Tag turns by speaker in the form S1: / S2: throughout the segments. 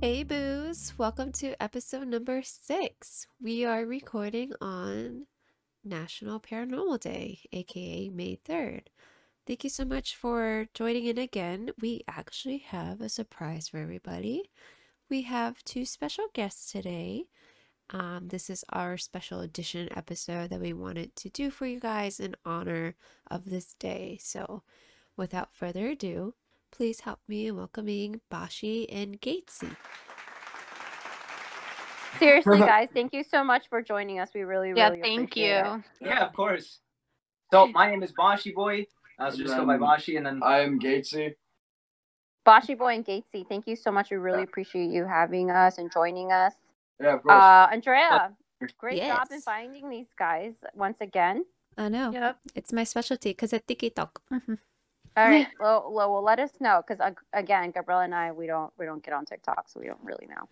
S1: Hey, Boos. Welcome to episode number six. We are recording on National Paranormal Day, aka May 3rd. Thank you so much for joining in again. We actually have a surprise for everybody. We have two special guests today. Um, this is our special edition episode that we wanted to do for you guys in honor of this day. So, without further ado, please help me in welcoming Bashi and Gatesy.
S2: Seriously, guys, thank you so much for joining us. We really, really
S3: Yeah, thank
S2: appreciate it.
S3: you.
S4: Yeah, of course. So my name is Bashi Boy. I also just go by Bashi, and then
S5: I am Gatesy.
S2: Bashi Boy and Gatesy, thank you so much. We really appreciate you having us and joining us.
S5: Yeah, of course.
S2: Uh, Andrea, great job in finding these guys once again.
S1: I know.
S3: Yep.
S1: It's my specialty because I TikTok. Mhm.
S2: All right, well, well, well, let us know because again, Gabriella and I, we don't, we don't get on TikTok, so we don't really know.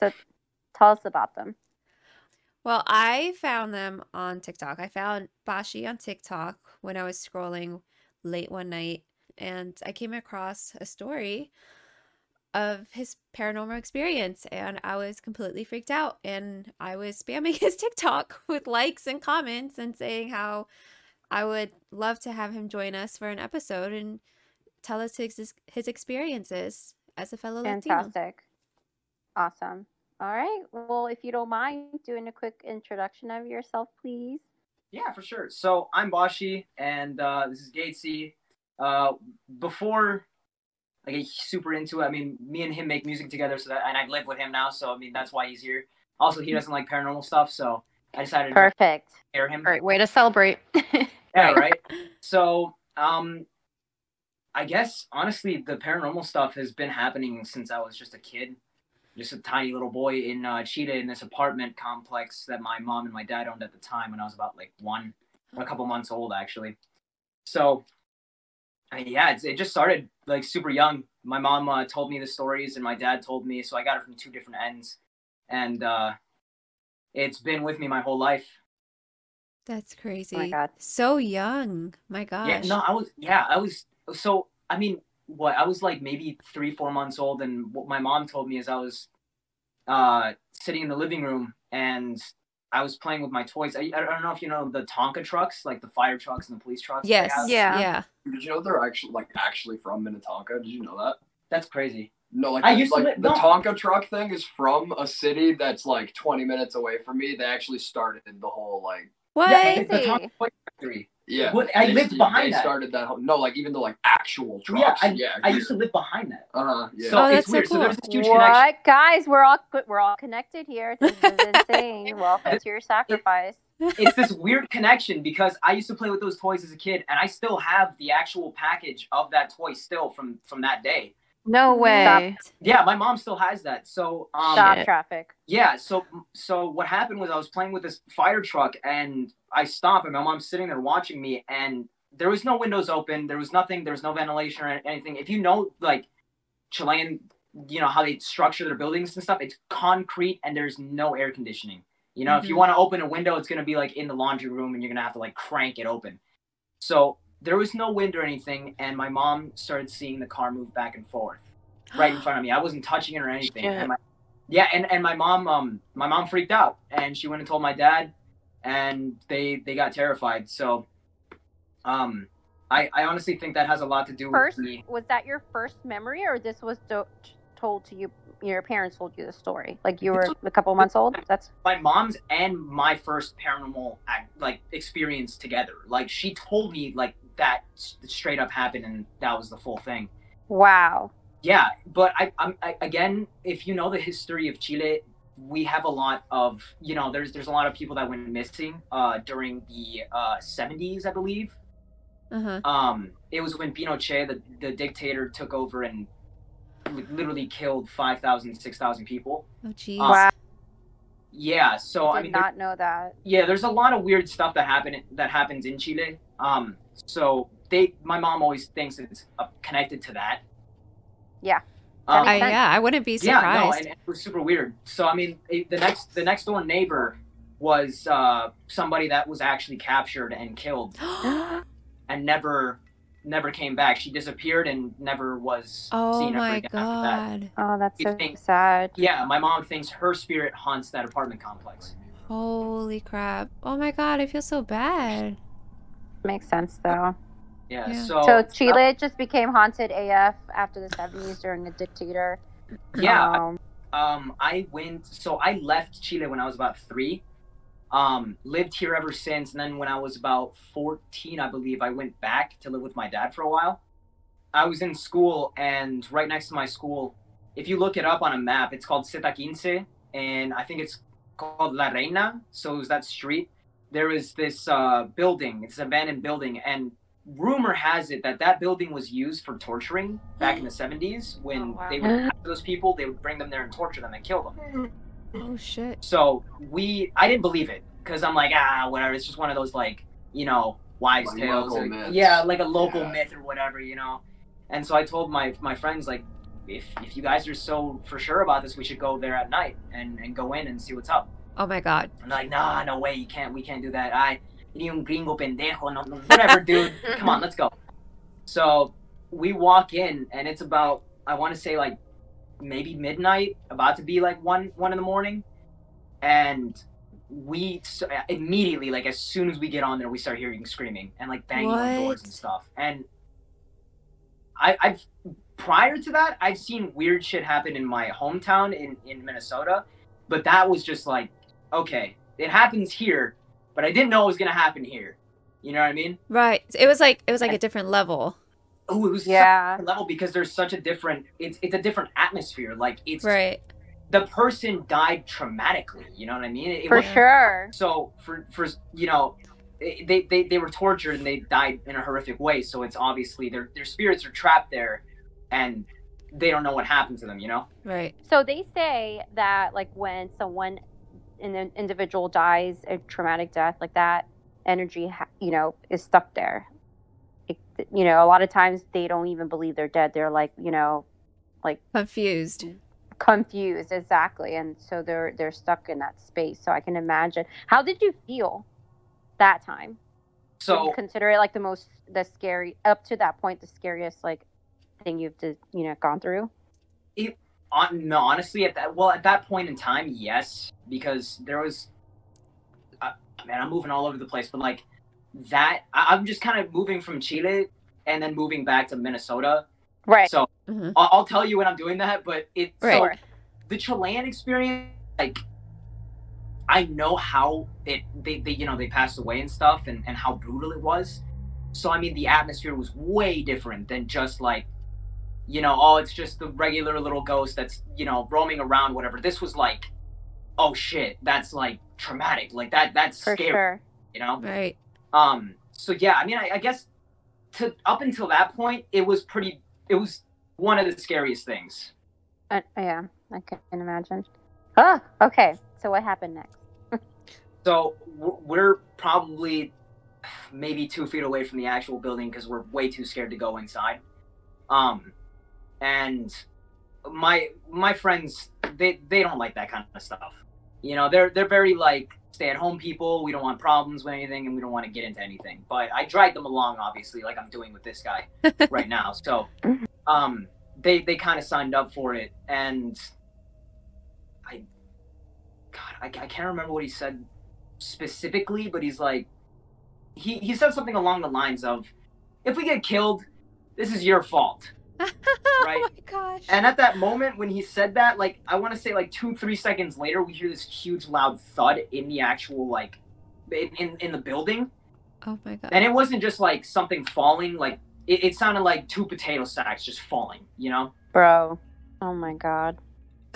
S2: So, tell us about them.
S1: Well, I found them on TikTok. I found Bashi on TikTok when I was scrolling late one night, and I came across a story of his paranormal experience, and I was completely freaked out. And I was spamming his TikTok with likes and comments and saying how I would love to have him join us for an episode and tell us his his experiences as a fellow Latino.
S2: Fantastic, awesome. All right, well, if you don't mind doing a quick introduction of yourself, please.
S4: yeah, for sure. So I'm Bashi, and uh, this is Gatesy. Uh, before I get super into it, I mean, me and him make music together, so that, and I live with him now, so I mean that's why he's here. Also, he doesn't like paranormal stuff, so I decided to
S2: Perfect.
S4: scare him.
S3: Great way to celebrate.
S4: Yeah, right. So, um, I guess honestly, the paranormal stuff has been happening since I was just a kid, just a tiny little boy in uh, Cheetah in this apartment complex that my mom and my dad owned at the time when I was about like one, a couple months old actually. So, I mean, yeah, it's, it just started like super young. My mom uh, told me the stories, and my dad told me, so I got it from two different ends, and uh, it's been with me my whole life.
S1: That's crazy.
S2: Oh my God.
S1: So young. My gosh.
S4: Yeah, no, I was yeah, I was so I mean, what I was like maybe three, four months old, and what my mom told me is I was uh sitting in the living room and I was playing with my toys. I, I don't know if you know the Tonka trucks, like the fire trucks and the police trucks. they
S1: Yes.
S3: Yeah.
S1: Yeah.
S5: Did you know they're actually like actually from Minnetonka? Did you know that?
S4: that's crazy.
S5: No, like,
S4: I
S5: the-
S4: used to
S5: like
S4: li-
S5: the
S4: no.
S5: Tonka truck thing is from a city that's like 20 minutes away from me. They actually started the whole like
S1: What?
S4: Yeah, the Tonka factory.
S5: yeah.
S4: What- I
S5: they-
S4: lived behind
S5: they
S4: that.
S5: started that whole no, like even the like actual
S4: Yeah,
S5: trucks.
S4: I,
S5: yeah.
S4: I used to live behind that.
S5: Uh huh. Yeah.
S4: So
S1: Oh,
S4: it's
S1: that's so
S4: weird. So, there's
S1: cool.
S4: this huge connection.
S2: What, guys? We're all we're all connected here. This is insane. Welcome to your sacrifice.
S4: it's this weird connection because I used to play with those toys as a kid, and I still have the actual package of that toy still from from that day.
S3: No way.
S4: Yeah, my mom still has that. So um,
S2: Stop
S3: Shit.
S2: traffic.
S4: yeah, so so what happened was I was playing with this fire truck, and I stopped, and my mom's sitting there watching me, and there was no windows open, there was nothing, there was no ventilation or anything. If you know like Chilean, you know how they structure their buildings and stuff, it's concrete, and there's no air conditioning. You know, if you
S1: Mhm.
S4: want to open a window, it's gonna be like in the laundry room, and you're gonna have to like crank it open. So there was no wind or anything, and my mom started seeing the car move back and forth right in front of me. I wasn't touching it or anything. And my, yeah, and, and my mom um my mom freaked out and she went and told my dad and they they got terrified. So um I I honestly think that has a lot to do
S2: First,
S4: with me.
S2: was that your first memory, or this was do- told to you? Your parents told you the story. Like you were a couple months old. That's
S4: My mom's and my first paranormal act, like experience together. Like she told me like that straight up happened and that was the full thing.
S2: wow.
S4: Yeah, but I, I'm I, again, if you know the history of Chile, we have a lot of you know there's there's a lot of people that went missing uh, during the uh, 70s, I believe.
S1: Uh-huh.
S4: Um, it was when Pinochet, the, the dictator, took over and literally killed 5,000, 6,000 people.
S1: Oh jeez.
S4: Uh,
S2: Wow.
S4: Yeah, so
S2: Did
S4: I mean, there-
S2: not know that.
S4: yeah, there's a lot of weird stuff that happen that happens in Chile. Um, so they, my mom always thinks it's uh, connected to that.
S2: Yeah.
S4: Um,
S1: I, yeah, I wouldn't be surprised.
S4: yeah,
S1: surprised.
S4: no, and it was super weird. So I mean, the next the next door neighbor was uh, somebody that was actually captured and killed and never never came back. She disappeared and never was
S1: Oh
S4: seen ever
S1: my
S4: again after that.
S1: god.
S2: Oh, that's
S4: You
S2: so
S4: think-
S2: sad.
S4: Yeah, my mom thinks her spirit haunts that apartment complex.
S1: Holy crap. Oh my god, I feel so bad.
S2: Makes sense though.
S4: Yeah,
S1: Yeah.
S4: so
S2: So Chile just became haunted AF after the 70s during a dictator.
S4: yeah,
S2: Um,
S4: um, I went. So I left Chile when I was about three. Um, lived here ever since, and then when I was about fourteen, I believe, I went back to live with my dad for a while. I was in school, and right next to my school, if you look it up on a map, it's called Zeta Quince, and I think it's called La Reina. So it was that street. There was this uh, building. It's an abandoned building, and rumor has it that that building was used for torturing back in the 70s when
S2: Oh, wow.
S4: they would capture those people they would bring them there and torture them and kill them
S1: Oh shit.
S4: so we i didn't believe it because i'm like ah whatever it's just one of those like you know wives
S5: Like
S4: tales
S5: local
S4: or-
S5: myths.
S4: yeah like a local
S5: Yeah.
S4: myth or whatever you know and so i told my my friends like if if you guys are so for sure about this we should go there at night and and go in and see what's up
S1: Oh my god.
S4: I'm like, nah, no way, you can't, we can't do that. I, ni un gringo pendejo, no, no, whatever, dude. Come on, let's go. So we walk in, and it's about, I want to say like maybe midnight, about to be like one, one in the morning, and we so, immediately, like as soon as we get on there, we start hearing screaming and like banging on doors and stuff. And I, I've prior to that, I've seen weird shit happen in my hometown in in Minnesota, but that was just like okay, it happens here, but I didn't know it was gonna happen here. You know what I mean?
S1: Right. It was like it was like a different level.
S4: Oh, it was such
S2: yeah.
S4: a level because there's such a different. It's it's a different atmosphere. Like it's
S1: Right.
S4: the person died traumatically. You know what I mean? It, it
S2: For
S4: was-
S2: sure.
S4: so for for you know. They, they, they were tortured and they died in a horrific way. So it's obviously their their spirits are trapped there, and they don't know what happened to them. You know?
S1: Right.
S2: So they say that like when someone an individual dies a traumatic death like that, energy you know is stuck there. It, you know, a lot of times they don't even believe they're dead. They're like, you know, like
S1: Confused.
S2: confused exactly, and so they're they're stuck in that space. So I can imagine. How did you feel that time?
S4: So
S2: you consider it like the most the scary up to that point the scariest like thing you've just, you know gone through?
S4: On, no, honestly, at that well, at that point in time, yes, because there was, uh, man, I'm moving all over the place, but like that, I, I'm just kind of moving from Chile and then moving back to Minnesota.
S2: Right.
S4: So
S1: Mhm.
S4: I'll, I'll tell you when I'm doing that, but it
S1: Right.
S4: so the Chilean experience, like I know how it they, they you know they passed away and stuff and, and how brutal it was. So I mean the atmosphere was way different than just like you know, oh it's just the regular little ghost that's, you know, roaming around, whatever. This was like, oh shit, that's like traumatic. Like that that's
S2: For
S4: scary,
S2: sure.
S4: you know?
S1: Right.
S4: Um. So yeah, I mean, I, I guess to up until that point, it was pretty. It was one of the scariest things.
S2: Uh, yeah, I can imagine. Ah, okay. So what happened next?
S4: So we're probably maybe two feet away from the actual building because we're way too scared to go inside. Um, and my my friends they they don't like that kind of stuff. You know, they're they're very like stay at home people. We don't want problems with anything, and we don't want to get into anything. But I dragged them along, obviously, like I'm doing with this guy right now. So, um, they they kind of signed up for it, and I, God, I, I can't remember what he said specifically, but he's like, he he said something along the lines of, "If we get killed, this is your fault." Right.
S1: Oh my gosh.
S4: And at that moment when he said that, like I want to say like two three seconds later, we hear this huge loud thud in the actual like in in, in the building,
S1: oh my god.
S4: and it wasn't just like something falling, like it, it sounded like two potato sacks just falling. You know.
S2: Bro. Oh my god.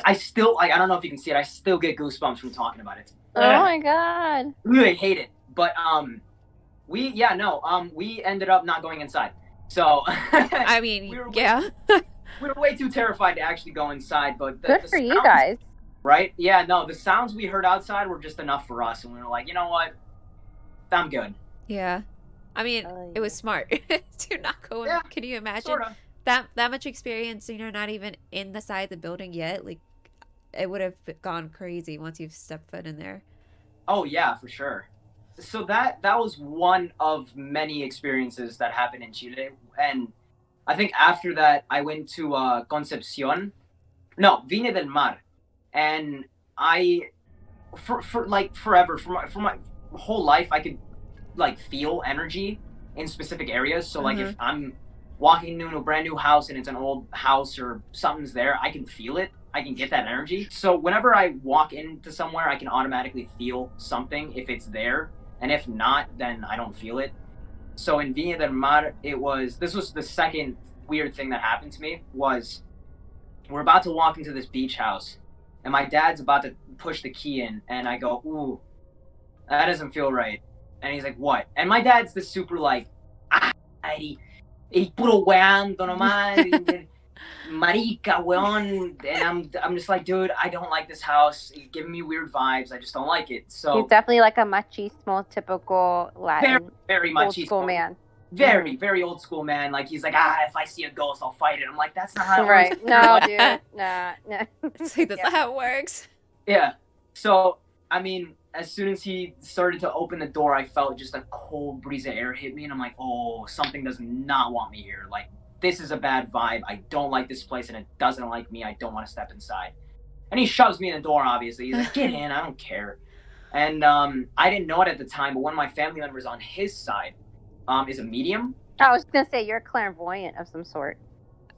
S4: I still like I don't know if you can see it. I still get goosebumps from talking about it.
S2: Oh my god.
S4: really hate it. But um, we yeah no um we ended up not going inside. So
S1: I mean,
S4: we were-
S1: yeah.
S4: we were way too terrified to actually go inside. But the,
S2: Good
S4: the
S2: for you guys.
S4: right? Yeah, no, the sounds we heard outside were just enough for us, and we were like, you know what, I'm good.
S1: Yeah. I mean,
S2: Oh,
S1: it was smart to not go in.
S4: Yeah,
S1: Can you imagine
S4: Sort of.
S1: that that much experience? You know, not even in the side of the building yet. Like, it would have gone crazy once you've stepped foot in there.
S4: Oh yeah, for sure. So that that was one of many experiences that happened in Chile, and I think after that I went to uh, Concepcion, no Viña del Mar, and I for for like forever for my for my whole life I could like feel energy in specific areas. So like if I'm walking into a brand new house and it's an old house or something's there, I can feel it. I can get that energy. So whenever I walk into somewhere, I can automatically feel something if it's there, and if not, then I don't feel it. So in Viña del Mar, it was this was the second weird thing that happened to me was we're about to walk into this beach house, and my dad's about to push the key in, and I go, ooh, that doesn't feel right. And he's like, what? And my dad's the super like, ay, y puro weando nomás. Marica, weón. And I'm, I'm just like, dude, I don't like this house. You're giving me weird vibes. I just don't like it. So
S2: He's definitely like a machismo, typical Latin
S4: very, very
S2: old
S4: much.
S2: school man.
S4: Very, very old school man. Like he's like, ah, if I see a ghost, I'll fight it. I'm like, that's not how it
S2: Right?
S4: works.
S2: No, dude. Nah, nah.
S1: It's like that's
S2: Yeah.
S1: not how it works.
S4: Yeah. So I mean, as soon as he started to open the door, I felt just a cold breeze of air hit me, and I'm like, oh, something does not want me here. Like this is a bad vibe. I don't like this place, and it doesn't like me. I don't want to step inside. And he shoves me in the door. Obviously, he's like, get in. I don't care. And um, I didn't know it at the time, but one of my family members on his side um, is a medium.
S2: I was gonna say you're a clairvoyant of some sort.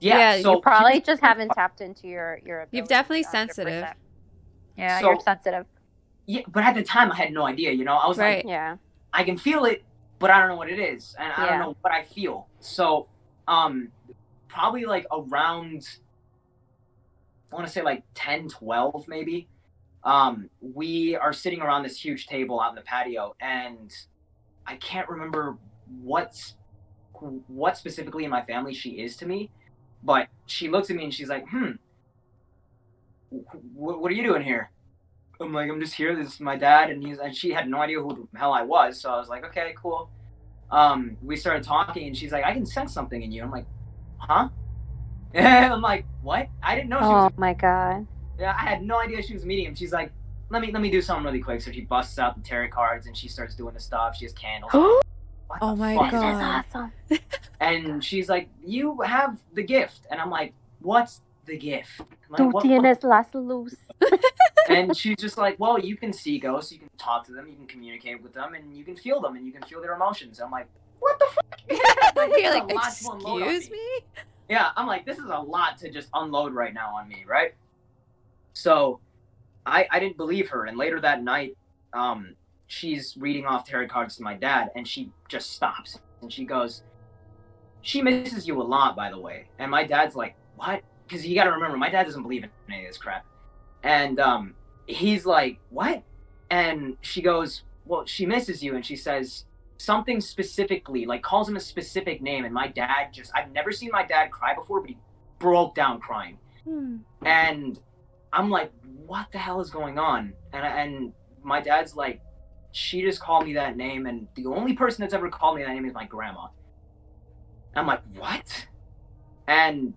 S4: Yeah.
S1: Yeah,
S4: so
S2: you probably
S4: he-
S2: just haven't tapped into your your.
S1: You're definitely sensitive.
S2: Yeah,
S4: So-
S2: you're sensitive.
S4: Yeah, but at the time I had no idea. You know, I was like,
S2: Yeah.
S4: I can feel it, but I don't know what it is, and I don't know what I feel. So, um, probably like around, I want to say like 10, 12 maybe. Um, we are sitting around this huge table out in the patio, and I can't remember what's what specifically in my family she is to me, but she looks at me and she's like, "Hmm, what, what are you doing here?" I'm like, I'm just here. This is my dad, and he's and she had no idea who the hell I was. So I was like, okay, cool. Um, we started talking, and she's like, I can sense something in you. I'm like, huh? And I'm like, what? I didn't know she was.
S2: Oh my god.
S4: Yeah, I had no idea she was a medium. She's like, let me let me do something really quick. So she busts out the tarot cards and she starts doing the stuff. She has candles. What
S1: Oh my
S4: fuck is
S1: God.
S4: this?
S2: That's awesome.
S4: And she's like, you have the gift, and I'm like, what's the gift? I'm like,
S2: Tú
S4: "What- what-
S2: las luz.
S4: and she's just like, well, you can see ghosts, you can talk to them, you can communicate with them, and you can feel them, and you can feel their emotions. I'm like, what the fuck? Like,
S1: You're like,
S4: is a lot to unload on
S1: excuse
S4: me."
S1: me?
S4: Yeah, I'm like, this is a lot to just unload right now on me, right? So, I I didn't believe her, and later that night, um, she's reading off tarot cards to my dad, and she just stops, and she goes, "She misses you a lot, by the way." And my dad's like, "What?" Because you got to remember, my dad doesn't believe in any of this crap, and um, he's like, "What?" And she goes, "Well, she misses you," and she says something specifically, like calls him a specific name, and my dad just—I've never seen my dad cry before, but he broke down crying Hmm. and I'm like, what the hell is going on? And and my dad's like, she just called me that name, and the only person that's ever called me that name is my grandma. I'm like, what? And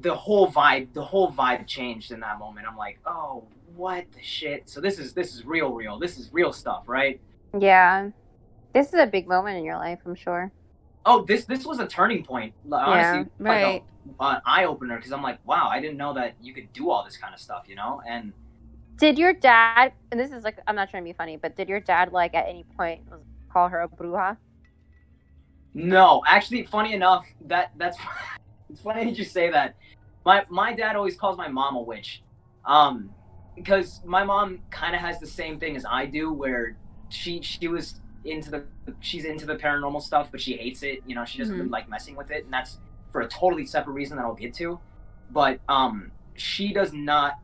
S4: the whole vibe, the whole vibe changed in that moment. I'm like, oh, what the shit? So this is this is real, real. This is real stuff, right?
S2: Yeah. This is a big moment in your life, I'm sure.
S4: Oh, this this was a turning point. Like, Honestly, like
S1: Right.
S4: a, an eye opener because I'm like, wow, I didn't know that you could do all this kind of stuff, you know? And
S2: Did your dad, and this is like, I'm not trying to be funny, but did your dad, like, at any point call her a bruja?
S4: No, actually, funny enough, that that's it's funny that you say that. My my dad always calls my mom a witch, um, because my mom kind of has the same thing as I do, where she she was into the she's into the paranormal stuff, but she hates it. You know, she doesn't
S1: Mhm.
S4: really like messing with it, and that's for a totally separate reason that I'll get to. But um, she does not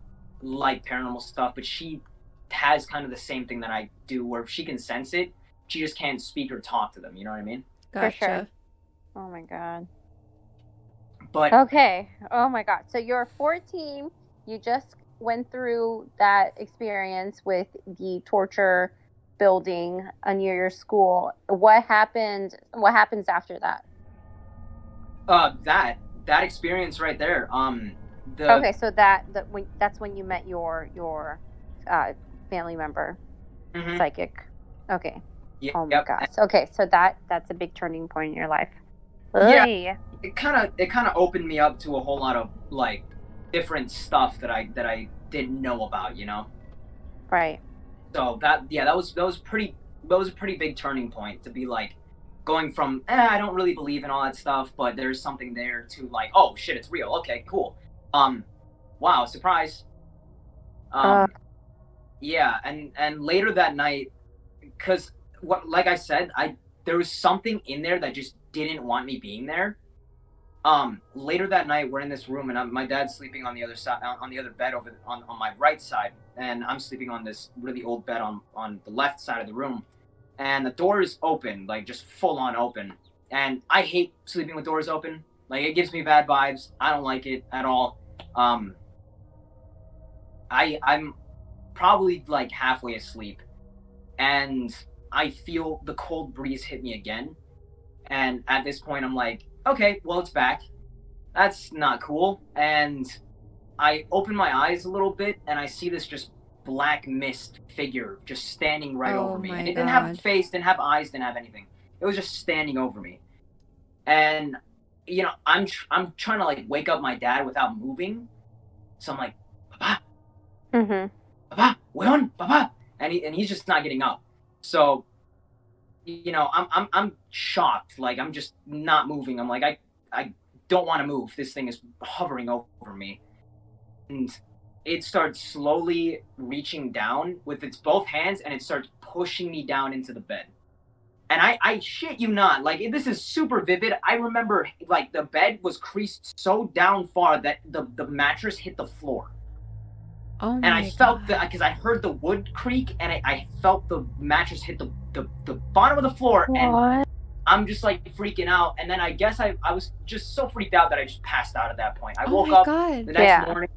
S4: like paranormal stuff, but she has kind of the same thing that I do, where if she can sense it, she just can't speak or talk to them. You know what I mean?
S2: For
S1: Gotcha.
S2: sure. Oh my god.
S4: But
S2: Okay. Oh my god. So you're 14. You just went through that experience with the torture building near your school. What happened? What happens after that?
S4: Uh, that that experience right there. Um, the
S2: okay, so that that when that's when you met your your uh, family member
S4: Mhm.
S2: psychic. Okay.
S4: Yeah,
S2: Oh my
S4: yep.
S2: gosh. Okay, so that that's a big turning point in your life.
S4: Yeah. It kind of it kind of opened me up to a whole lot of like different stuff that I that I didn't know about, you know.
S2: Right.
S4: So that yeah, that was that was pretty that was a pretty big turning point to be like going from eh, I don't really believe in all that stuff, but there's something there to like oh shit, it's real. Okay, cool. Um, wow, surprise. Um,
S2: Uh.
S4: yeah, and and later that night, because what like I said, I there was something in there that just didn't want me being there. Um, later that night, we're in this room, and I'm, my dad's sleeping on the other side, on the other bed over on, on my right side, and I'm sleeping on this really old bed on on the left side of the room, and the door is open, like just full on open, and I hate sleeping with doors open. Like it gives me bad vibes. I don't like it at all. Um, I I'm probably like halfway asleep, and I feel the cold breeze hit me again, and at this point I'm like, okay, well it's back. That's not cool. And I open my eyes a little bit and I see this just black mist figure just standing right
S1: Oh
S4: over me.
S1: my
S4: And it didn't have a face, didn't have eyes, didn't have anything. It was just standing over me. And you know, I'm tr- I'm trying to like wake up my dad without moving. So I'm like, Papa,
S2: Mm-hmm.
S4: Papa, weón, Papa, and he and he's just not getting up. So, you know, I'm I'm I'm shocked. Like I'm just not moving. I'm like I I don't want to move. This thing is hovering over me, and it starts slowly reaching down with its both hands, and it starts pushing me down into the bed. And I, I shit you not, like this is super vivid. I remember like the bed was creased so down far that the, the mattress hit the floor
S1: Oh
S4: and I felt
S1: God.
S4: that because I heard the wood creak and I, I felt the mattress hit the, the, the bottom of the floor and I'm just like freaking out and then I guess I, I was just so freaked out that I just passed out at that point. I
S1: oh
S4: woke up
S1: God.
S4: the next
S2: Yeah.
S4: morning.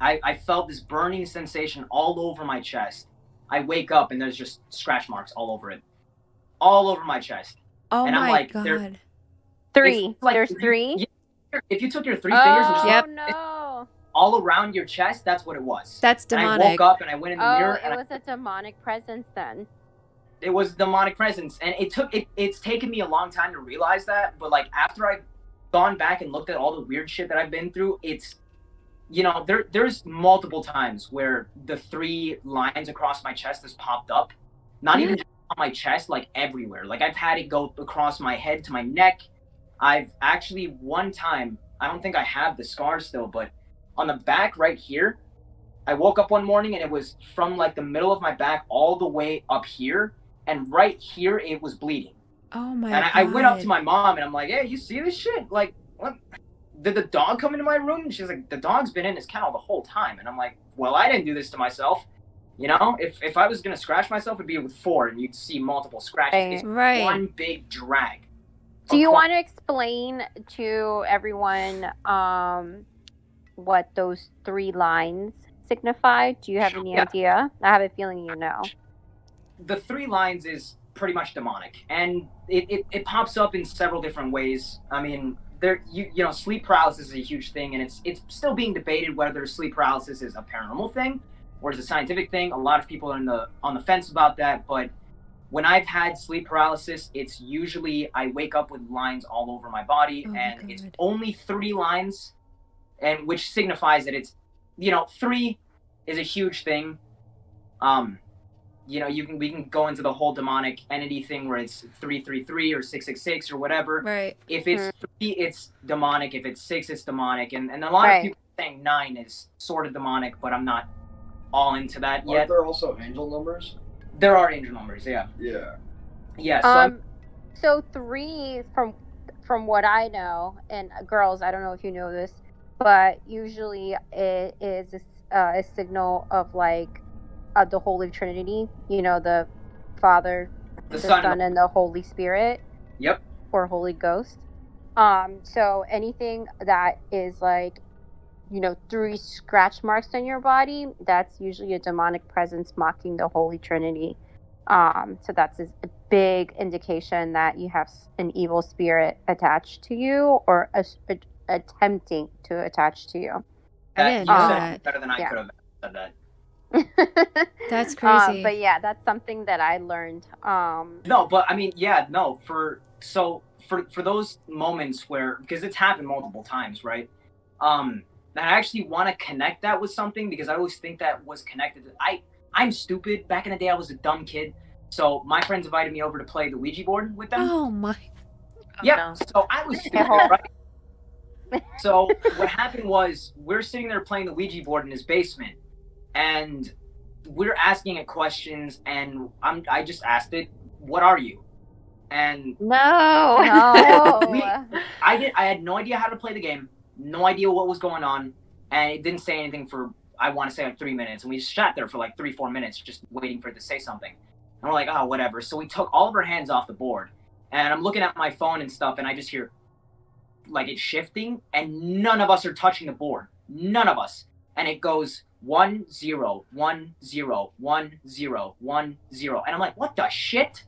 S4: I, I felt this burning sensation all over my chest. I wake up and there's just scratch marks all over it. All over my chest.
S1: Oh
S4: and I'm
S1: my
S4: like, they're-
S1: God.
S2: Three.
S4: Like
S2: There's
S4: if you-
S2: three.
S4: If you took your three fingers and just
S2: oh
S1: Yep.
S2: no!
S4: all around your chest, that's what it was.
S1: That's
S4: and I woke up and I went in the
S2: Oh,
S4: mirror
S2: it
S4: and I
S2: was a demonic presence then.
S4: It was demonic presence. And it took it, it's taken me a long time to realize that but like after i've gone back and looked at all the weird shit that i've been through it's you know there there's multiple times where the three lines across my chest has popped up. Not even mm-hmm. just on my chest like everywhere. Like i've had it go across my head to my neck. I've actually one time i don't think i have the scar still but on the back right here I woke up one morning and it was from like the middle of my back all the way up here, and right here it was bleeding.
S1: Oh my
S4: and
S1: God.
S4: I, I went up to my mom and I'm like, "Hey, you see this shit? Like, what? Did the dog come into my room?" And she's like, "The dog's been in his kennel the whole time." And I'm like, "Well, I didn't do this to myself. You know, if if I was gonna scratch myself, it'd be with four, and you'd see multiple scratches. It's
S1: Right.
S4: one big drag."
S2: Do you want to explain to everyone um, what those three lines signify? Do you have any
S4: Yeah.
S2: idea? I have a feeling you know.
S4: The three lines is pretty much demonic. And it, it, it pops up in several different ways. I mean there you you know sleep paralysis is a huge thing and it's it's still being debated whether sleep paralysis is a paranormal thing or is a scientific thing. A lot of people are in the on the fence about that but when i've had sleep paralysis it's usually i wake up with lines all over my body
S1: Oh my
S4: and it's only three lines and which signifies that it's you know three is a huge thing. Um you know, you can we can go into the whole demonic entity thing where it's three three three or six six six or whatever.
S1: Right.
S4: If it's three, it's demonic. If it's six, it's demonic. And and a lot
S2: Right.
S4: of people are saying nine is sort of demonic, but I'm not all into that
S5: Aren't
S4: yet.
S5: there also angel numbers?
S4: There are angel numbers, yeah,
S5: Yeah.
S4: yeah. So I'm-
S2: Um, so three from from what I know, and uh, girls, I don't know if you know this, but usually it is a, s- uh, a signal of like uh, the Holy Trinity. You know, the Father,
S4: the,
S2: the
S4: sun.
S2: Son, and the Holy Spirit.
S4: Yep.
S2: Or Holy Ghost. Um, so anything that is like, you know, three scratch marks on your body, that's usually a demonic presence mocking the Holy Trinity. Um, so that's a big indication that you have an evil spirit attached to you or a, a- attempting to attach to you.
S1: I
S4: that-
S1: didn't
S4: you
S2: know
S4: said
S1: that.
S4: better than I
S2: Yeah.
S4: could have said that.
S1: That's
S2: Uh,
S1: crazy.
S2: but yeah, that's something that I learned. Um,
S4: No, but I mean, yeah, no. For so for for those moments where because it's happened multiple times, right? Um, that I actually want to connect that with something because I always think that was connected. To, I I'm stupid. Back in the day, I was a dumb kid. So my friends invited me over to play the Ouija board with them.
S1: oh my.
S4: yeah. So I was stupid, right? So what happened was we're sitting there playing the Ouija board in his basement, and we're asking it questions, and I'm I just asked it, "What are you?" And
S3: No.
S2: no.
S4: We- I did. I had no idea how to play the game. No idea what was going on, and it didn't say anything for I want to say like three minutes, and we just sat there for like three, four minutes, just waiting for it to say something. And we're like, oh, whatever. So we took all of our hands off the board, and I'm looking at my phone and stuff, and I just hear like it's shifting, and none of us are touching the board. None of us, and it goes one zero one zero one zero one zero, and I'm like, what the shit?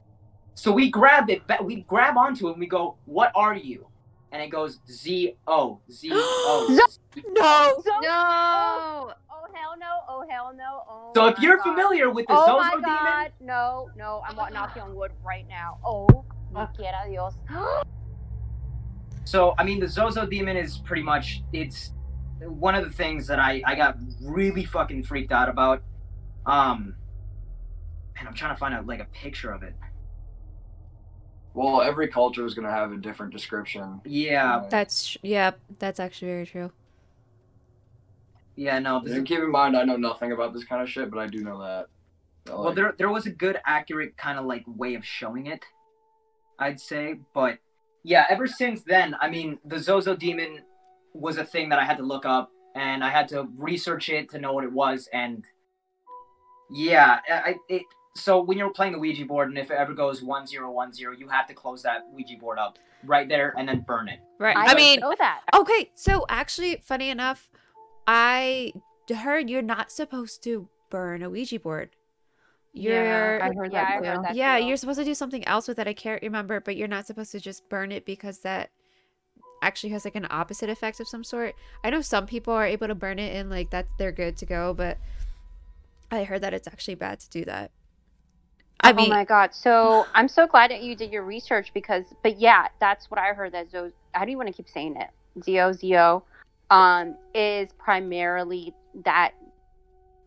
S4: So we grab it, ba- we grab onto it, and we go, "What are you?" And it goes Z O Z O.
S1: No.
S2: So-
S3: No.
S2: Oh, oh hell no! Oh hell no! Oh.
S4: So if
S2: my
S4: you're
S2: God.
S4: familiar with the
S2: Oh
S4: Zozo
S2: my
S4: demon!
S2: No, no, I'm wa- knocking on wood right now. Oh, ni quiera Dios.
S4: so I mean, the Zozo demon is pretty much it's one of the things that I I got really fucking freaked out about. Um, and I'm trying to find out like a picture of it.
S5: Well, every culture is gonna have a different description.
S4: Yeah,
S1: That's yeah. That's actually very true.
S4: yeah, no. this
S5: And
S4: is-
S5: keep in mind, I know nothing about this kind of shit, but I do know that. that,
S4: Well,
S5: like,
S4: there there was a good, accurate kind of like way of showing it, I'd say. But yeah, ever since then, I mean, the Zozo demon was a thing that I had to look up, and I had to research it to know what it was. And yeah, I it. So when you're playing the Ouija board, and if it ever goes one zero one zero, you have to close that Ouija board up right there and then burn it.
S1: Right.
S2: I,
S1: I mean,
S2: know that.
S1: okay. So actually, funny enough, I heard you're not supposed to burn a Ouija board. You're
S3: Yeah, I heard
S2: Yeah,
S3: that
S2: I
S3: too.
S2: heard that.
S1: yeah,
S2: too.
S1: you're supposed to do something else with it. I can't remember, but you're not supposed to just burn it because that actually has like an opposite effect of some sort. I know some people are able to burn it and like that they're good to go, but I heard that it's actually bad to do that. I mean,
S2: oh my god! So I'm so glad that you did your research because, but yeah, that's what I heard. That Zo, how do you want to keep saying it? Zo Zo, um, is primarily that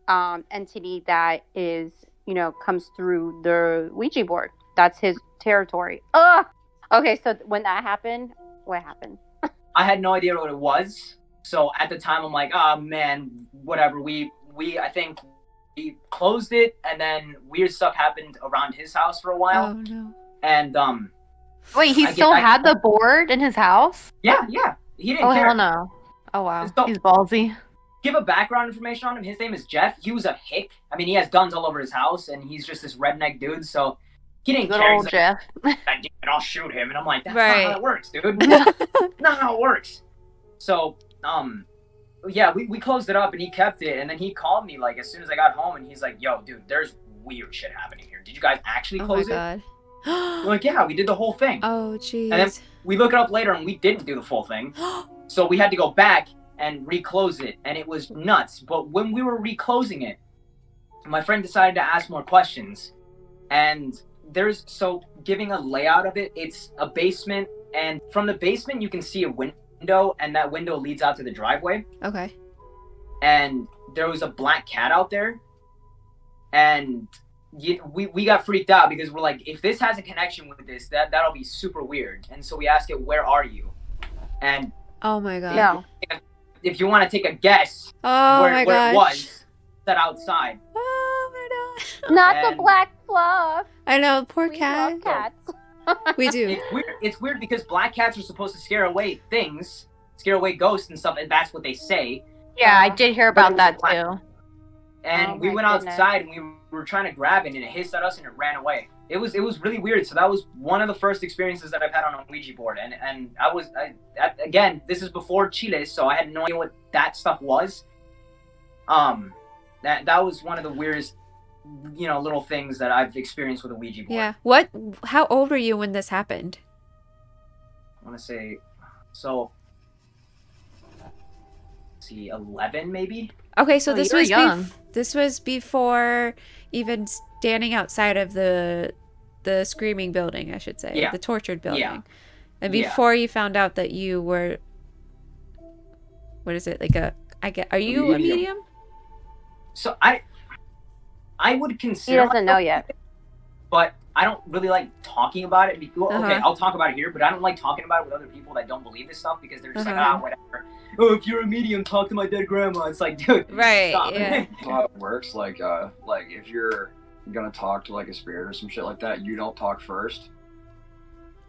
S2: um entity that is you know comes through the Ouija board. That's his territory. Ugh. Okay, so when that happened, what happened?
S4: I had no idea what it was. So at the time, I'm like, oh man, whatever. We we I think we closed it, and then weird stuff happened around his house for a while.
S1: oh no.
S4: And um,
S3: Wait, he
S4: I get-
S3: still
S4: I-
S3: had the board in his house?
S4: yeah, yeah, he didn't
S3: Oh
S4: care.
S3: hell no. Oh wow.
S4: So-
S3: He's ballsy.
S4: Give a background information on him. His name is Jeff. He was a hick. I mean, he has guns all over his house, and he's just this redneck dude. So he didn't
S3: Good
S4: care.
S3: old
S4: He's
S3: Jeff.
S4: like, "God damn it, I'll shoot him. And I'm like, that's
S1: Right.
S4: not how it works, dude. not how it works. So, um, yeah, we, we closed it up and he kept it. And then he called me like as soon as I got home and he's like, yo, dude, there's weird shit happening here. Did you guys actually
S1: Oh my
S4: close it?
S1: god.
S4: We're like, yeah, we did the whole thing.
S1: oh jeez.
S4: And then- we look it up later and we didn't do the full thing. So we had to go back and reclose it. And it was nuts. But when we were reclosing it, my friend decided to ask more questions. And there's so giving a layout of it, it's a basement. And from the basement, you can see a window, and that window leads out to the driveway.
S1: okay.
S4: And there was a black cat out there. And you, we, we got freaked out because we're like, if this has a connection with this, that, that'll be super weird. And so we ask it, Where are you? And
S1: Oh my god.
S2: No.
S4: if you want to take a guess
S1: Oh
S4: where,
S1: my
S4: where
S1: gosh.
S4: it was, that outside.
S1: Oh my gosh.
S2: Not
S4: And-
S2: the black fluff.
S1: I know, poor
S2: We
S1: cat.
S2: love cats.
S1: We do.
S4: It's weird. It's weird because black cats are supposed to scare away things, scare away ghosts and stuff, and that's what they say.
S3: Yeah, I did hear about that
S4: black.
S3: too.
S4: And
S2: Oh
S4: we went
S2: goodness.
S4: outside and we were trying to grab it, and it hissed at us and it ran away. It was it was really weird. So that was one of the first experiences that I've had on a Ouija board, and and I was I, at, again this is before Chile, so I had no idea what that stuff was. Um, that that was one of the weirdest, you know, little things that I've experienced with a Ouija board.
S1: Yeah. What how old were you when this happened?
S4: I want to say, so see, eleven maybe.
S1: Okay, so
S3: Oh,
S1: this was
S3: young.
S1: bef- this was before even standing outside of the the screaming building, I should say,
S4: Yeah.
S1: the tortured building,
S4: Yeah.
S1: and
S4: Yeah.
S1: before you found out that you were, what is it like a? I get. Are you a
S5: medium.
S1: medium?
S4: So I, I would
S2: He
S4: consider.
S2: doesn't know yet.
S4: but I don't really like talking about it. well, Okay,
S1: Uh-huh.
S4: I'll talk about it here, but I don't like talking about it with other people that don't believe this stuff because they're just like,
S1: Uh-huh.
S4: ah, whatever. Oh, if you're a medium, talk to my dead grandma. It's like, dude,
S1: Right,
S4: stop.
S1: yeah.
S5: how it works. Like, uh, like if you're gonna talk to like a spirit or some shit like that, you don't talk first.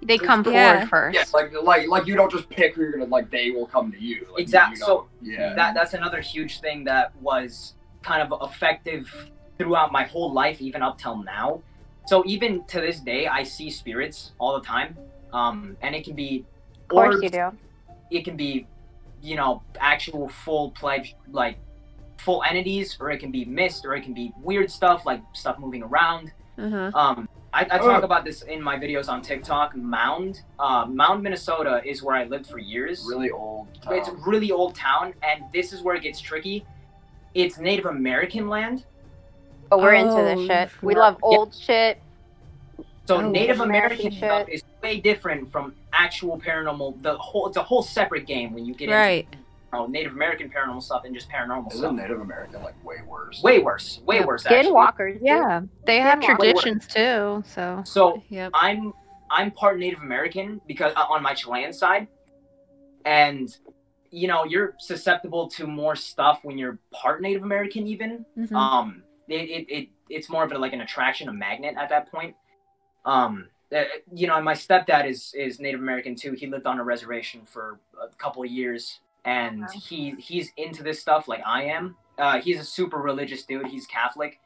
S3: They come
S1: Yeah.
S3: forward first.
S5: Yeah, like, like, like you don't just pick who you're gonna like. They will come to you. Like,
S4: Exact-
S5: You
S4: so,
S5: yeah.
S4: that that's another huge thing that was kind of effective throughout my whole life, even up till now. So even to this day, I see spirits all the time, um, and it can be
S2: Of course
S4: orbs,
S2: you do.
S4: it can be, you know, actual full pledged like full entities, or it can be mist, or it can be weird stuff like stuff moving around.
S1: Uh huh.
S4: Um, I, I talk about this in my videos on TikTok. Mound, uh, Mound, Minnesota is where I lived for years.
S5: really old.
S4: It's a really old town, and this is where it gets tricky. It's Native American land,
S2: But we're into
S1: Oh,
S2: this shit. We
S4: yeah.
S2: love old shit.
S4: so
S1: Oh.
S4: Native
S2: American
S4: American stuff is way different from actual paranormal. The whole it's a whole separate game when you get
S1: Right.
S4: into you know, Native American paranormal stuff and just paranormal
S5: Isn't
S4: stuff.
S5: Native American like way worse?
S4: Way worse, way
S1: Yeah.
S4: worse. Actually.
S2: Skinwalkers.
S3: Yeah, they have
S2: Skinwalker.
S3: traditions too. So
S4: So
S1: Yep.
S4: I'm I'm part Native American because uh, on my Chilean side, and you know you're susceptible to more stuff when you're part Native American even.
S1: Mhm.
S4: Um, it, it, it it's more of a, like an attraction, a magnet at that point. Um, uh, you know, and my stepdad is is Native American too. He lived on a reservation for a couple of years, and
S2: Wow.
S4: he he's into this stuff like I am. Uh, he's a super religious dude. He's Catholic.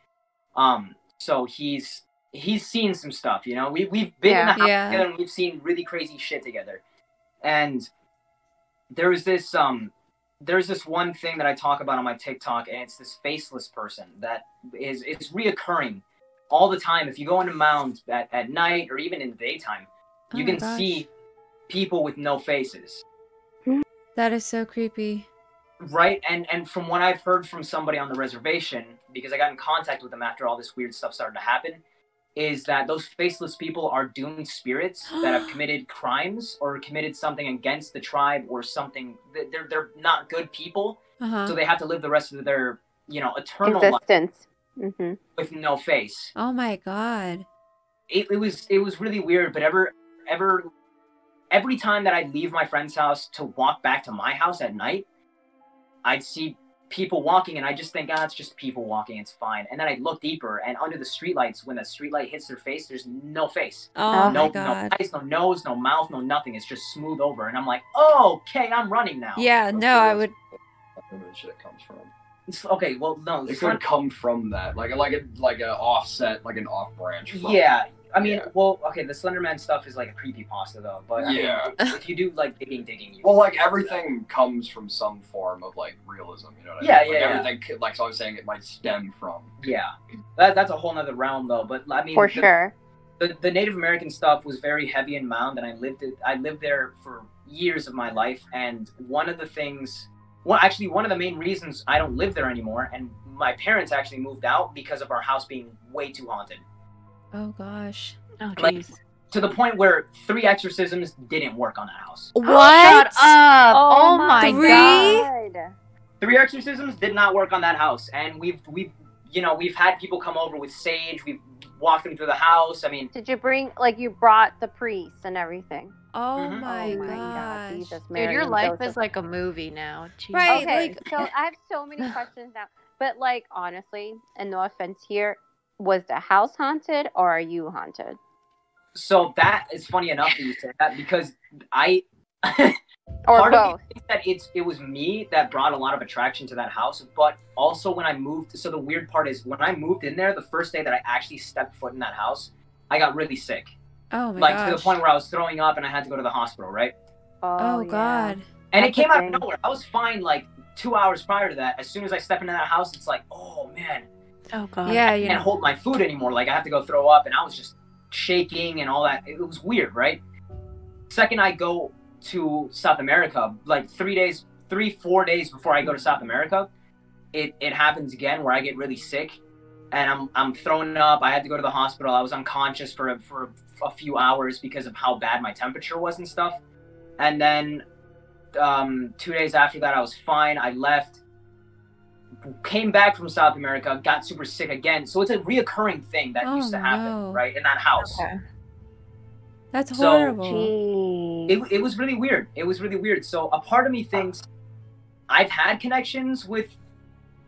S4: Um, so he's he's seen some stuff. You know, we we've been in
S2: Yeah.
S4: the house
S1: Yeah.
S4: together and we've seen really crazy shit together. And there was this um there's this one thing that I talk about on my TikTok, and it's this faceless person that is it's reoccurring all the time. If you go into Mound at, at night or even in the daytime,
S1: Oh
S4: you can
S1: gosh.
S4: see people with no faces.
S1: That is so creepy.
S4: Right? And and from what I've heard from somebody on the reservation, because I got in contact with them after all this weird stuff started to happen, is that those faceless people are doomed spirits that have committed crimes or committed something against the tribe or something. They're they're not good people,
S1: Uh huh.
S4: so they have to live the rest of their you know eternal life
S2: Existence. hmm
S4: with no face.
S1: Oh my god.
S4: It, it was it was really weird, but ever ever every time that I'd leave my friend's house to walk back to my house at night, I'd see people walking and I just think, ah, it's just people walking, it's fine. And then I'd look deeper and under the streetlights, when the streetlight hits their face, there's no face.
S1: Oh,
S2: Oh
S4: no,
S1: my god.
S4: no eyes, no nose, no mouth, no nothing. It's just smooth over. And I'm like, oh, okay, I'm running now.
S1: Yeah.
S5: That's
S1: No, I would.
S5: where this shit comes from.
S4: It's- okay, well, no.
S5: It
S4: it's
S5: could
S4: not-
S5: come from that, like like a like a offset, like an off branch. From
S4: Yeah. I mean,
S5: Yeah.
S4: well, okay, the Slenderman stuff is like a creepy pasta though, but I mean,
S5: Yeah.
S4: if you do like digging, digging, you
S5: Well, like everything comes from some form of like realism. You know what I
S4: Yeah,
S5: mean? Like,
S4: yeah, yeah.
S5: Everything, like so, I was saying, it might stem from.
S4: Yeah, that, that's a whole nother realm though. But I mean,
S2: For
S4: the,
S2: sure.
S4: the, the Native American stuff was very heavy in Mound, and I lived it. I lived there for years of my life, and one of the things, well, actually, one of the main reasons I don't live there anymore, and my parents actually moved out because of our house being way too haunted,
S1: Oh gosh.
S3: oh
S4: Like- to the point where three exorcisms didn't work on that house.
S1: What?
S3: Shut up! Oh, my
S1: Three?
S3: god!
S2: God.
S4: Three exorcisms did not work on that house, and we've we've you know we've had people come over with sage. We've walked them through the house. I mean,
S2: Did you bring like you brought the priest and everything?
S1: Oh
S4: Mhm.
S1: my,
S2: oh my
S1: gosh.
S2: god, Jesus,
S3: Dude, your life
S2: Joseph.
S3: is like a movie now. Jeez.
S1: Right.
S2: okay,
S1: like-
S2: so I have so many questions now. But like honestly, and no offense here, was the house haunted or are you haunted?
S4: so that is funny enough that you said that because I
S2: Or
S4: part
S2: both?
S4: of me thinks that it's it was me that brought a lot of attraction to that house, but also when I moved. So the weird part is when I moved in there, the first day that I actually stepped foot in that house, I got really sick,
S1: Oh my
S4: like
S1: gosh.
S4: to the point where I was throwing up and I had to go to the hospital, right?
S1: Oh, oh
S2: yeah.
S1: god.
S4: And
S2: That's
S4: it came out of nowhere. I was fine like two hours prior to that. As soon as I step into that house, it's like, oh man,
S3: Oh god.
S1: Yeah,
S4: I
S1: you
S4: can't hold my food anymore. Like I have to go throw up, and I was just shaking and all that. It was weird, right? Second, I go to South America, like three days, three, four days before I go to South America, it, it happens again where I get really sick and I'm, I'm throwing up. I had to go to the hospital. I was unconscious for a, for a few hours because of how bad my temperature was and stuff. And then um, two days after that, I was fine. I left, came back from South America, got super sick again. So it's a reoccurring thing that
S1: Oh,
S4: used to happen,
S1: no.
S4: right, in that house.
S1: That's
S4: So-
S1: horrible.
S2: Jeez.
S4: it, it was really weird. It was really weird. So a part of me thinks I've had connections with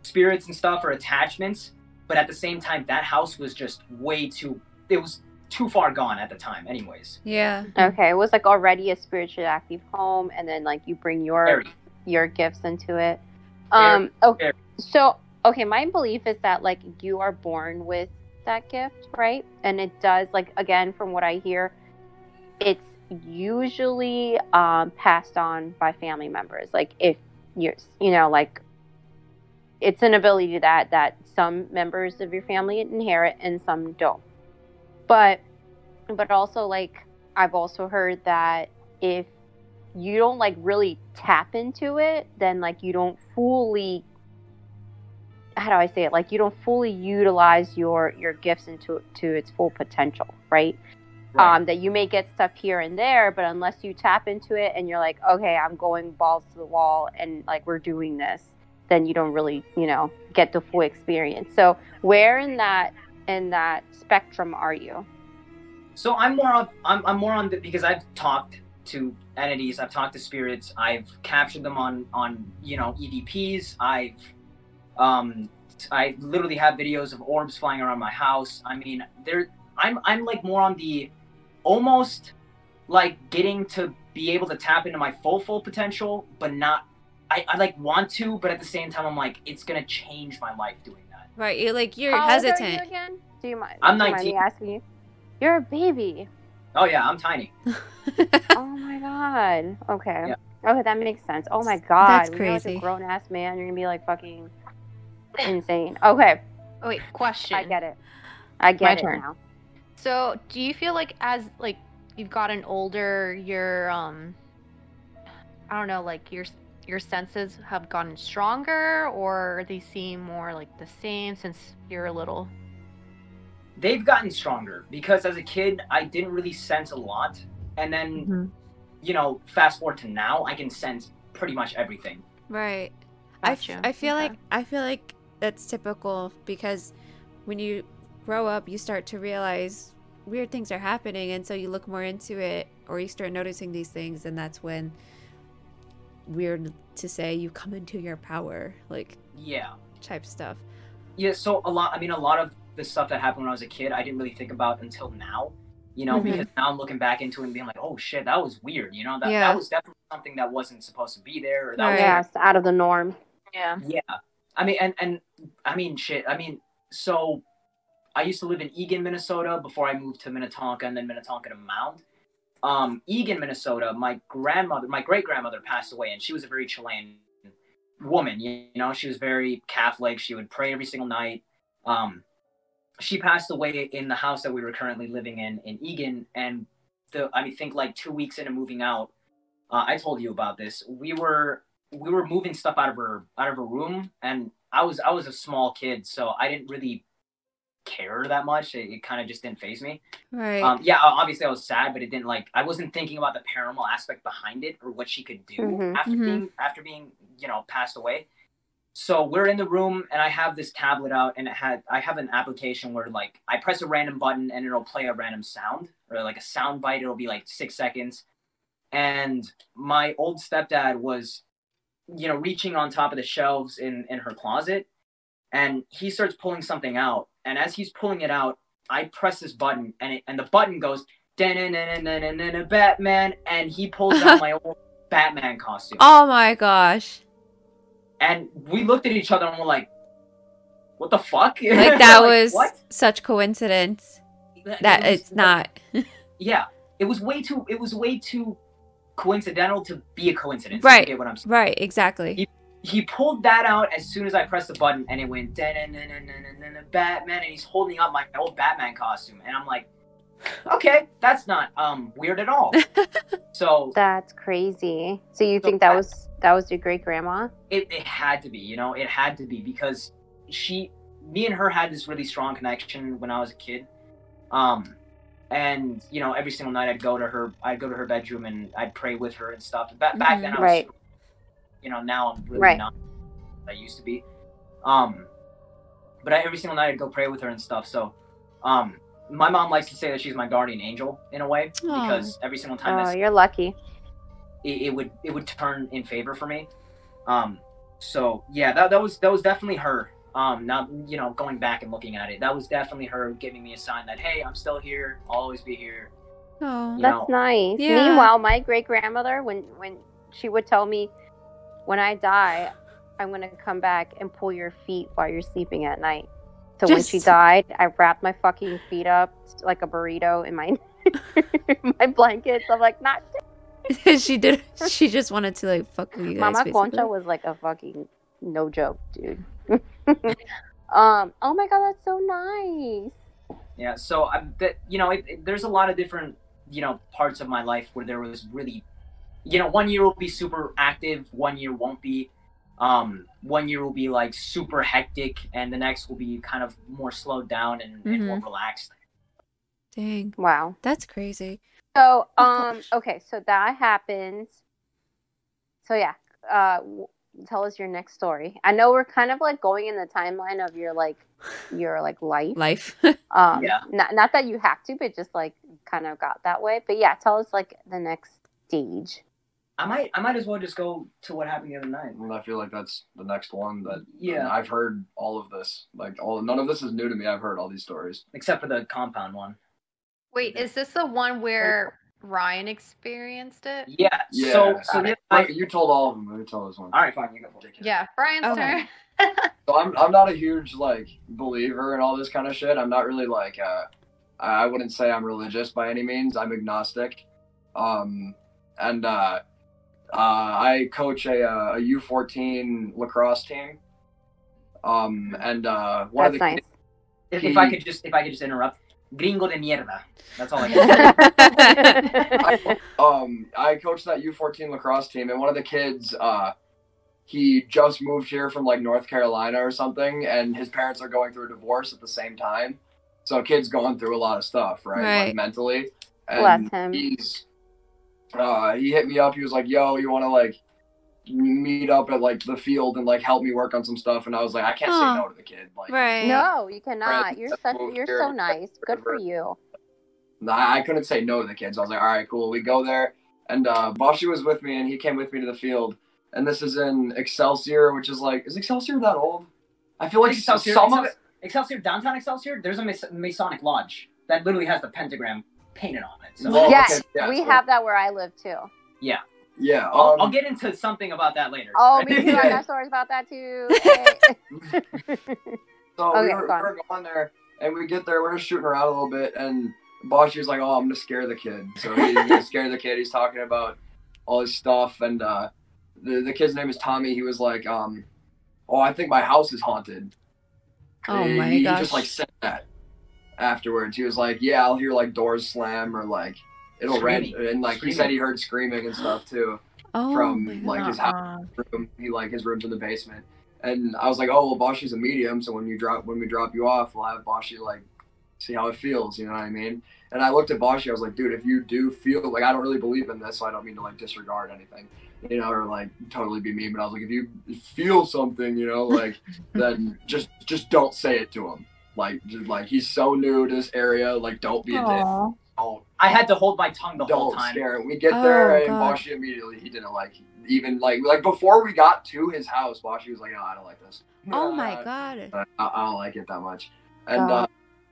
S4: spirits and stuff or attachments, but at the same time, that house was just way too. It was too far gone at the time, anyways.
S1: yeah.
S2: okay, it was like already a spiritually active home, and then like you bring your
S4: Very.
S2: your gifts into it. Um. Okay. So okay, my belief is that like you are born with that gift, right? And it does like again from what I hear, it's usually um, passed on by family members. Like if you're, you know, like it's an ability that that some members of your family inherit and some don't. But but also like I've also heard that if you don't like really tap into it, then like you don't fully how do I say it? Like you don't fully utilize your your gifts into to its full potential, right? Um, that you may get stuff here and there, but unless you tap into it and you're like, okay, I'm going balls to the wall and like we're doing this, then you don't really, you know, get the full experience. So where in that in that spectrum are you?
S4: So I'm more of I'm, I'm more on the because I've talked to entities, I've talked to spirits, I've captured them on on you know EVPs, I've um I literally have videos of orbs flying around my house. I mean, there I'm I'm like more on the almost like getting to be able to tap into my full full potential, but not I, I like want to, but at the same time I'm like it's gonna change my life doing that.
S1: Right. You're like you're
S2: How old are you
S1: hesitant.
S2: again? Do you mind?
S4: I'm
S2: do you mind me
S4: 19.
S2: asking you? You're a baby.
S4: Oh yeah, I'm tiny.
S2: oh my god. Okay.
S4: Yeah.
S2: Okay, that makes sense. Oh my god.
S1: That's
S2: When you're,
S1: crazy.
S2: a grown ass man, you're gonna be like fucking insane. Okay,
S3: Oh, wait, question.
S2: I get it. I get
S3: My
S2: it
S3: turn.
S2: now.
S3: So, do you feel like as like you've gotten older, your um, I don't know, like your your senses have gotten stronger, or they seem more like the same since you're a little?
S4: They've gotten stronger because as a kid I didn't really sense a lot, and then
S1: Mm-hmm.
S4: you know fast forward to now I can sense pretty much everything.
S1: Right. I, f-
S3: Gotcha.
S1: I feel
S3: Okay.
S1: like I feel like that's typical because when you grow up, you start to realize weird things are happening, and so you look more into it, or you start noticing these things, and that's when weird to say you come into your power, like
S4: Yeah,
S1: type stuff.
S4: yeah. So a lot. I mean, a lot of the stuff that happened when I was a kid I didn't really think about until now. You know,
S1: Mhm.
S4: because now I'm looking back into it and being like, oh shit, that was weird. You know, that
S1: Yeah.
S4: that was definitely something that wasn't supposed to be there. Or that
S1: Right.
S4: was
S2: Yeah, it's out of the norm.
S3: Yeah.
S4: Yeah. I mean, and and I mean, shit. I mean, so I used to live in Eagan, Minnesota before I moved to Minnetonka and then Minnetonka to Mound. Um, Eagan, Minnesota. My grandmother, my great grandmother, passed away, and she was a very Chilean woman. You, you know, she was very Catholic. She would pray every single night. Um, she passed away in the house that we were currently living in in Eagan, and the I mean, think like two weeks into moving out. Uh, I told you about this. We were we were moving stuff out of her out of her room and i was i was a small kid so i didn't really care that much it, it kind of just didn't faze me
S1: Right.
S4: um yeah obviously i was sad but it didn't like i wasn't thinking about the paranormal aspect behind it or what she could do
S2: Mhm.
S4: after
S1: Mhm.
S4: being after being you know passed away so we're in the room and i have this tablet out and it had i have an application where like i press a random button and it'll play a random sound or like a sound bite it'll be like six seconds and my old stepdad was you know reaching on top of the shelves in in her closet and he starts pulling something out and as he's pulling it out i press this button and it, and the button goes "Da-na-na-na-na-na-na, batman and he pulls out my old batman costume
S1: oh my gosh.
S4: And we looked at each other and we're like what the fuck
S1: Like that was
S4: what
S1: such coincidence
S4: That-
S1: that
S4: it was-
S1: it's not.
S4: yeah it was way too it was way too coincidental to be a coincidence if you
S1: Right.
S4: get what i'm saying
S1: right. Exactly.
S4: he pulled that out as soon as I pressed the button, and it went "Da-na-na-na-na-na-na, Batman, and he's holding up my old Batman costume, and I'm like, okay, that's not um weird at all. so
S2: That's crazy. So you
S4: So
S2: think that
S4: I-
S2: was that was your great grandma?
S4: it, it had to be, you know, it had to be because she, me and her had this really strong connection when I was a kid. Um, and you know, every single night I'd go to her, I'd go to her bedroom and I'd pray with her and stuff. Back back then I was,
S2: Right.
S4: you know, now I'm really
S2: Right.
S4: not I used to be. Um, but I, every single night I'd go pray with her and stuff. So, um, my mom likes to say that she's my guardian angel in a way
S1: Aw.
S4: because every single time
S2: Oh, you're lucky.
S4: It, it would it would turn in favor for me. Um, so yeah, that that was that was definitely her. Um, not you know going back and looking at it, that was definitely her giving me a sign that hey, I'm still here. I'll always be here.
S1: Oh.
S4: You
S2: That's
S4: know.
S2: nice.
S1: Yeah.
S2: Meanwhile, my great grandmother, when when she would tell me, when I die, I'm gonna come back and pull your feet while you're sleeping at night. So when she died, I wrapped my fucking feet up like a burrito in my my blankets. I'm like, not
S1: she did. She just wanted to like fuck with you guys.
S2: Mama
S1: basically.
S2: Concha was like a fucking no joke, dude. um. Oh my god, that's so nice.
S4: Yeah. So I that you know it, it- there's a lot of different you know parts of my life where there was really, you know, one year will be super active, one year won't be. Um, one year will be like super hectic, and the next will be kind of more slowed down and, and more relaxed.
S1: Dang,
S2: Wow.
S1: that's crazy.
S2: So,
S1: Oh,
S2: um, okay, so that happens. So yeah, uh, w- tell us your next story. I know we're kind of like going in the timeline of your like your like life.
S1: Life.
S2: Um,
S4: Yeah.
S2: Not not that you have to, but just like kind of got that way. But yeah, tell us like the next stage.
S4: I might I might as well just go to what happened the other night.
S5: And I feel like that's the next one that
S4: Yeah.
S5: I've heard all of this. Like all none of this is new to me. I've heard all these stories.
S4: except for the compound one.
S3: Wait, is this the one where Ryan experienced it?
S4: Yeah.
S5: Yeah.
S4: So so the other
S5: Frank,
S4: night-
S5: you told all of them. Let me tell this one.
S4: all right, fine, you go. for it.
S3: Yeah, Brian's
S1: Okay.
S3: turn.
S5: So I'm I'm not a huge like believer in all this kind of shit. I'm not really like uh I I wouldn't say I'm religious by any means. I'm agnostic. Um and uh uh I coach a uh, a U14 lacrosse team. Um and uh one
S2: That's
S5: of the
S2: nice.
S5: kids,
S4: If, if I could just if I could just interrupt, gringo de mierda. That's all I can say.
S5: um I coached that U14 lacrosse team and one of the kids uh he just moved here from like North Carolina or something and his parents are going through a divorce at the same time. So kid's going through a lot of stuff, right?
S1: Right.
S5: Like mentally. And
S2: Bless him.
S5: he's uh he hit me up, he was like, Yo, you wanna like meet up at like the field and like help me work on some stuff and I was like, I can't
S1: Aw.
S5: say no to the kid. Like
S1: right.
S2: no, you cannot. You're such. You're
S5: here
S2: so nice. Good for you.
S5: I I couldn't say no to the kids. I was like, all right, cool. We go there, and uh, Bashi was with me, and he came with me to the field. And this is in Excelsior, which is like, is Excelsior that old? I feel like
S4: Excelsior,
S5: some of
S4: Excelsior, Excelsior, downtown Excelsior, there's a Mas- Masonic lodge that literally has the pentagram painted on it. So
S5: Well,
S2: yes,
S5: okay, yeah,
S2: we
S5: so-
S2: have that where I live too.
S5: yeah.
S4: I'll,
S5: Um,
S4: I'll get into something about that later.
S2: Oh, me too. I
S5: Yeah.
S2: got stories about that too. Hey.
S5: so we
S2: Okay,
S5: were, we
S2: go on.
S5: were going there, and we get there, we're just shooting around a little bit, and Bashi was like, oh, I'm gonna scare the kid. So he's gonna scare the kid. He's talking about all his stuff, and uh, the the kid's name is Tommy. He was like, um, oh, I think my house is haunted.
S1: Oh
S5: he,
S1: my
S5: he
S1: gosh.
S5: just like said that afterwards. He was like, "Yeah, I'll hear like doors slam or like it'll ring."
S4: Screaming.
S5: And like he said, he heard screaming and stuff too
S1: Oh
S5: from, like, his
S3: Uh-uh.
S5: room. He like his room's in the basement. And I was like, "Oh, well, Boshi's a medium, so when you drop when we drop you off, we'll have Boshi like see how it feels." You know what I mean? And I looked at Boshi. I was like, "Dude, if you do feel like I don't really believe in this, so I don't mean to like disregard anything." You know, or like totally be mean, but I was like, if you feel something, you know, like, then just just don't say it to him. Like, just like he's so new to this area. Like, don't be a dick.
S3: Aw.
S4: I had to hold my tongue the whole
S5: don't
S4: time.
S5: scare him. We get there
S1: Oh,
S5: and
S1: God.
S5: Bashi immediately he didn't like even like like before we got to his house. Bashi was like, no, I don't like this.
S1: Oh my
S5: Uh,
S1: god.
S5: I, I don't like it that much. And
S2: God.
S5: uh,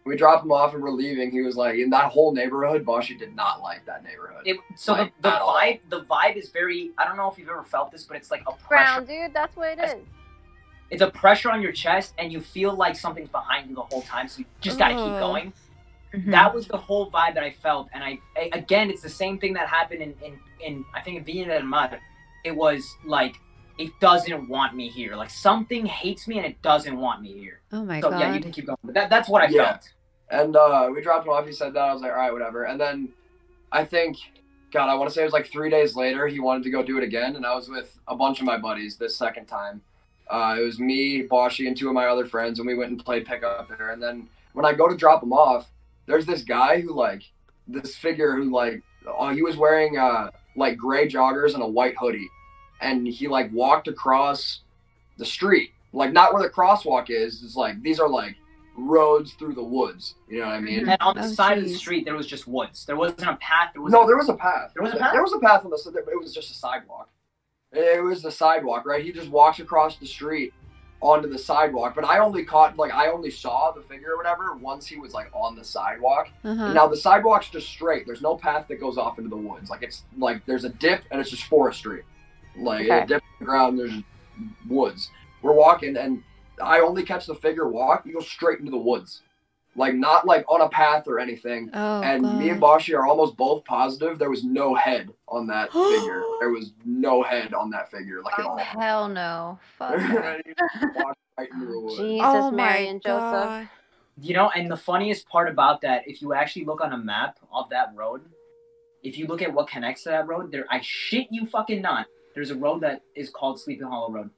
S5: we drop him off and we're leaving. He was like, in that whole neighborhood, Bashi did not like that neighborhood.
S4: It, so
S5: Like,
S4: the, the
S5: at all.
S4: vibe the vibe is very I don't know if you've ever felt this, but it's like a pressure.
S2: Brown, dude, that's what it is.
S4: It's a pressure on your chest, and you feel like something's behind you the whole time. So you just gotta keep going.
S3: Mhm.
S4: That was the whole vibe that I felt, and I, I again, it's the same thing that happened in in, in I think in Viña del Mar. It was like it doesn't want me here. Like something hates me and it doesn't want me here.
S1: Oh my
S4: so
S1: god.
S4: yeah, you can keep going. But that, that's what I
S5: Yeah.
S4: felt.
S5: And uh, we dropped him off. He said that. I was like, all right, whatever. And then I think, God, I want to say it was like three days later. He wanted to go do it again, and I was with a bunch of my buddies this second time. Uh, it was me, Boshi, and two of my other friends, and we went and played pickup there. And then when I go to drop him off, there's this guy who like this figure who like oh, he was wearing uh like gray joggers and a white hoodie, and he like walked across the street, like not where the crosswalk is. It's like these are like roads through the woods. You know what I mean?
S4: And on the
S1: Oh,
S4: side of the street, there was just woods. There wasn't a path. There was
S5: No, there was a path.
S4: There was a path?
S5: There was a path on the. s- It was just a sidewalk. It was the sidewalk, right? He just walks across the street onto the sidewalk. But I only caught, like, I only saw the figure or whatever once he was like on the sidewalk.
S1: Uh-huh.
S5: Now the sidewalk's just straight. There's no path that goes off into the woods. Like it's like there's a dip and it's just forestry. Like
S2: Okay.
S5: a dip in the ground, there's woods. We're walking and I only catch the figure walk. We go straight into the woods, like not like on a path or anything.
S1: Oh,
S5: and me and
S1: God.
S5: Boshi are almost both positive there was no head on that figure. There was no head on that figure, like at
S3: Oh
S5: all.
S3: hell no! Fuck. that.
S5: He walked right into the woods.
S2: Jesus,
S1: oh
S2: Mary
S1: my
S2: and Joseph.
S1: God.
S4: You know, and the funniest part about that, if you actually look on a map of that road, if you look at what connects to that road, there I shit you fucking not. There's a road that is called Sleeping Hollow Road.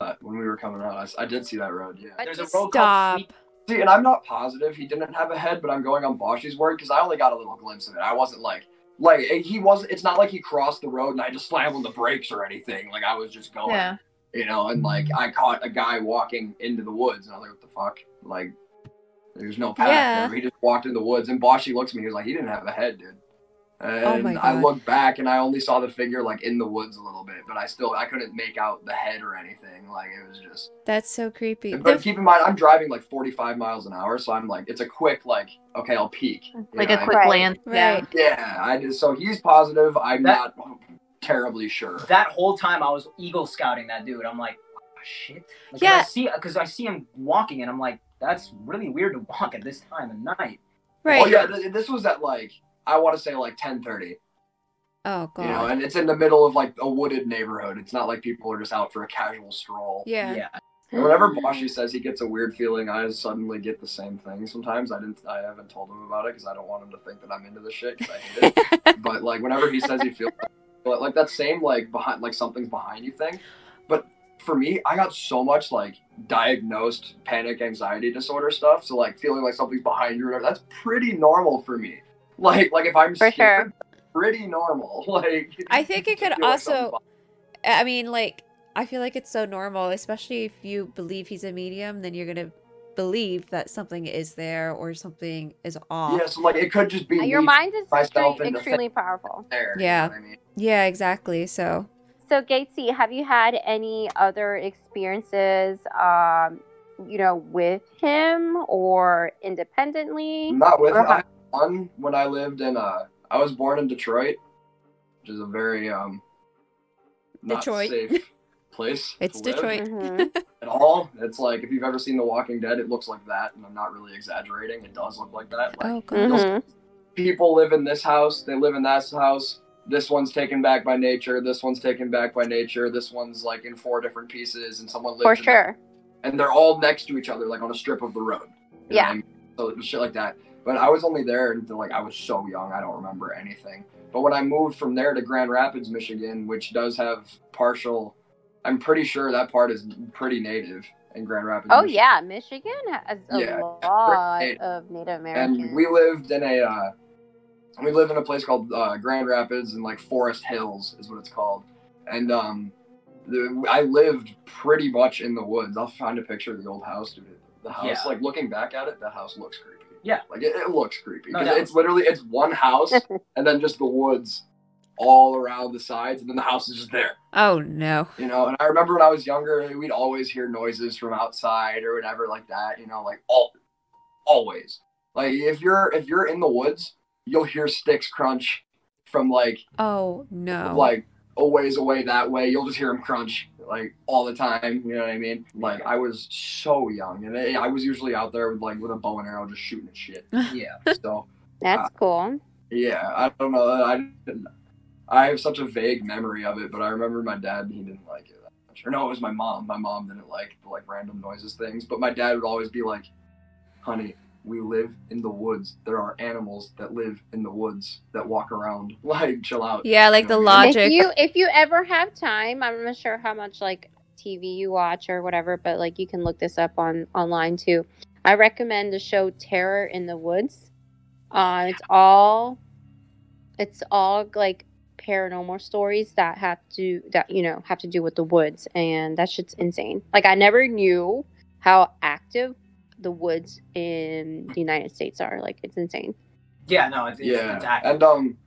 S5: But when we were coming out, I did see that road. Yeah.
S4: There's a road
S1: Stop.
S4: called Sleep.
S5: See, and I'm not positive he didn't have a head, but I'm going on Boshi's word because I only got a little glimpse of it. I wasn't like, like he was. It's not like he crossed the road and I just slammed on the brakes or anything. Like I was just going,
S3: Yeah.
S5: you know. And like I caught a guy walking into the woods, and I was like, what the fuck? Like, there's no path.
S1: Yeah.
S5: there. He just walked in the woods, and Boshi looks at me. He was like, he didn't have a head, dude. Oh and
S1: Oh
S5: I
S1: God.
S5: looked back and I only saw the figure like in the woods a little bit, but I still I couldn't make out the head or anything. Like it was just
S1: That's so creepy.
S5: but
S1: The-
S5: keep in mind, I'm driving like 45 miles an hour, so I'm like, it's a quick like, okay, I'll peek.
S3: Like
S5: know
S3: a
S5: what I
S3: quick glance. Yeah.
S1: right.
S5: mean? Yeah, I just, so he's positive. I'm
S4: That-
S5: not terribly sure.
S4: That whole time I was Eagle Scouting that dude. I'm like, oh, shit. Like,
S1: Yeah.
S4: I see, because I see him walking, and I'm like, that's really weird to walk at this time of night.
S1: Right.
S5: Oh yeah, th- this was at like I want to say like 10:30.
S1: Oh god.
S5: You know, and it's in the middle of like a wooded neighborhood. It's not like people are just out for a casual stroll.
S1: yeah.
S5: And whenever Boshi mm. says he gets a weird feeling, I suddenly get the same thing. Sometimes I didn't, I haven't told him about it because I don't want him to think that I'm into the shit because I hate it. but like whenever he says he feels but like that same like behind like something's behind you thing but for me i got so much like diagnosed panic anxiety disorder stuff so like feeling like something's behind you or whatever that's pretty normal for me like like if i'm
S2: For
S5: scared, pretty normal like
S1: I think it could
S5: feel like
S1: also- I mean, like, I feel like it's so normal, especially if you believe he's a medium, then you're gonna believe that something is there or something is off.
S5: behind- yeah so like it could just be
S2: Your mind is
S5: myself
S2: extremely powerful.
S5: there you
S1: Yeah.
S5: know I mean?
S1: Yeah, exactly. So
S2: So, Gatesy, have you had any other experiences, um, you know, with him or independently?
S5: Not with
S2: Or
S5: I
S2: how-
S5: had one when I lived in uh I was born in Detroit, which is a very um not
S1: Detroit.
S5: safe place.
S1: it's
S5: to live
S1: Detroit.
S2: Mhm.
S5: at all. It's like if you've ever seen The Walking Dead, it looks like that, and I'm not really exaggerating. It does look like that. Like
S1: oh god.
S2: Mhm.
S5: people live in this house, they live in that house. This one's taken back by nature. This one's taken back by nature. This one's like in four different pieces, and someone lives
S2: For
S5: in that
S2: sure.
S5: and they're all next to each other, like on a strip of the road.
S2: Yeah.
S5: I mean? So shit like that. But I was only there until like I was so young, I don't remember anything. But when I moved from there to Grand Rapids, Michigan, which does have partial, I'm pretty sure that part is pretty native in Grand Rapids.
S2: Oh,
S5: Michigan.
S2: yeah. Michigan has a
S5: Yeah.
S2: lot
S5: Great.
S2: of Native Americans.
S5: And we lived in a, uh, we lived in a place called uh, Grand Rapids and like Forest Hills is what it's called. And um, the, I lived pretty much in the woods. I'll find a picture of the old house, dude. The house,
S4: Yeah.
S5: like looking back at it, the house looks creepy.
S4: Yeah.
S5: like it, it looks creepy.
S4: No
S5: 'Cause
S4: doubt.
S5: it's literally it's one house and then just the woods all around the sides, and then the house is just there.
S1: Oh no.
S5: You know, and I remember when I was younger, we'd always hear noises from outside or whatever like that. You know, like all, always. Like if you're if you're in the woods, you'll hear sticks crunch from like
S1: Oh no.
S5: like a ways away that way. You'll just hear them crunch like all the time. You know what I mean? Like I was so young, and I I was usually out there with like with a bow and arrow, just shooting at shit.
S4: Yeah.
S5: So
S2: That's cool.
S5: yeah, I don't know. I I have such a vague memory of it, but I remember my dad. He didn't like it that much. Or no, it was my mom. My mom didn't like the like random noises things. But my dad would always be like, "Honey, We live in the woods. There are animals that live in the woods that walk around. Like, chill out.
S1: Yeah, like the
S5: You know what I mean?
S1: logic.
S2: If you if you ever have time, I'm not sure how much like TV you watch or whatever, but like you can look this up on online too. I recommend the show Terror in the Woods. Uh, it's all it's all like paranormal stories that have to that you know have to do with the woods, and that shit's insane. Like I never knew how active the woods in the United States are. Like it's insane.
S4: Yeah, no, it's, it's,
S5: yeah,
S4: it's active.
S5: and um,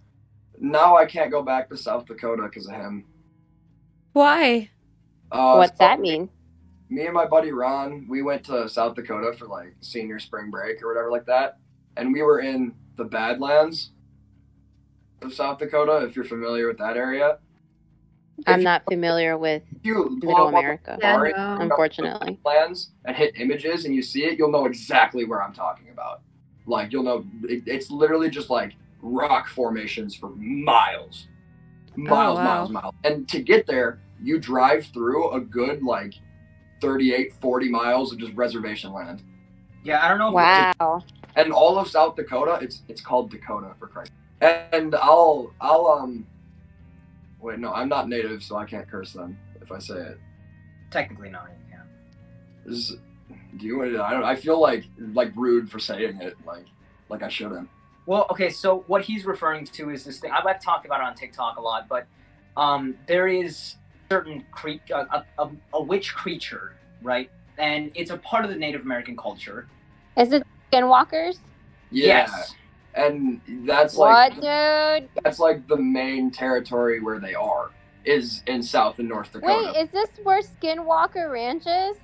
S5: now I can't go back to South Dakota because of him.
S1: Why?
S5: Uh,
S2: What's
S5: so
S2: that mean?
S5: Me and my buddy Ron, we went to South Dakota for like senior spring break or whatever like that, and we were in the Badlands of South Dakota. If you're familiar with that area,
S2: I'm
S5: If
S2: not familiar with
S5: you pull
S2: Middle
S5: up on the
S2: America,
S3: Yeah, no.
S2: unfortunately.
S5: plans and hit images and you see it, you'll know exactly where I'm talking about. Like you'll know it, it's literally just like rock formations for miles, miles,
S1: wow.
S5: miles, miles. And to get there, you drive through a good like 38, 40 miles of just reservation land.
S4: yeah, I don't know. If
S2: Wow.
S5: And all of South Dakota, it's it's called Dakota for Christ. And I'll I'll um wait no, I'm not native, so I can't curse them if I say it.
S4: Technically, not. Yeah.
S5: Is do you I don't I feel like like rude for saying it like like I shouldn't.
S4: Well, okay, so what he's referring to is this thing. I've, I've talked about it on TikTok a lot, but um, there is certain cre- a, a, a witch creature, right? And it's a part of the Native American culture.
S2: Is it skinwalkers?
S5: Yeah.
S4: Yes.
S5: And that's
S2: What,
S5: like
S2: dude?
S5: that's like the main territory where they are is in South and North Dakota.
S2: Wait, is this where Skinwalker Ranch is?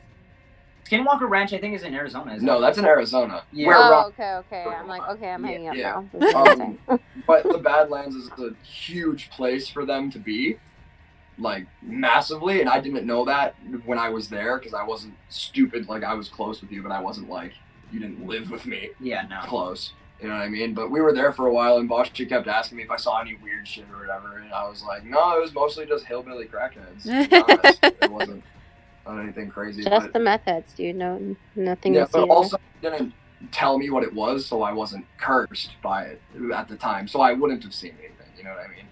S4: Skinwalker Ranch, I think, is in Arizona. Isn't
S5: no,
S4: it?
S5: that's in Arizona.
S4: Yeah.
S5: Where
S2: oh,
S5: Ron-
S2: okay, okay. I'm like, okay, I'm
S4: Yeah,
S2: hanging up
S5: yeah.
S2: now. This is insane.
S5: Um, but the Badlands is a huge place for them to be, like massively. And I didn't know that when I was there because I wasn't stupid. Like I was close with you, but I wasn't like you didn't live with me
S4: Yeah, no.
S5: close. You know what I mean? But we were there for a while, and Bosch kept asking me if I saw any weird shit or whatever, and I was like, no, it was mostly just hillbilly crackheads. to be honest. it wasn't not anything crazy.
S2: Just
S5: but,
S2: the methods, dude. No, nothing else. yeah,
S5: but also didn't tell me what it was, so I wasn't cursed by it at the time. So I wouldn't have seen anything. You know what I mean?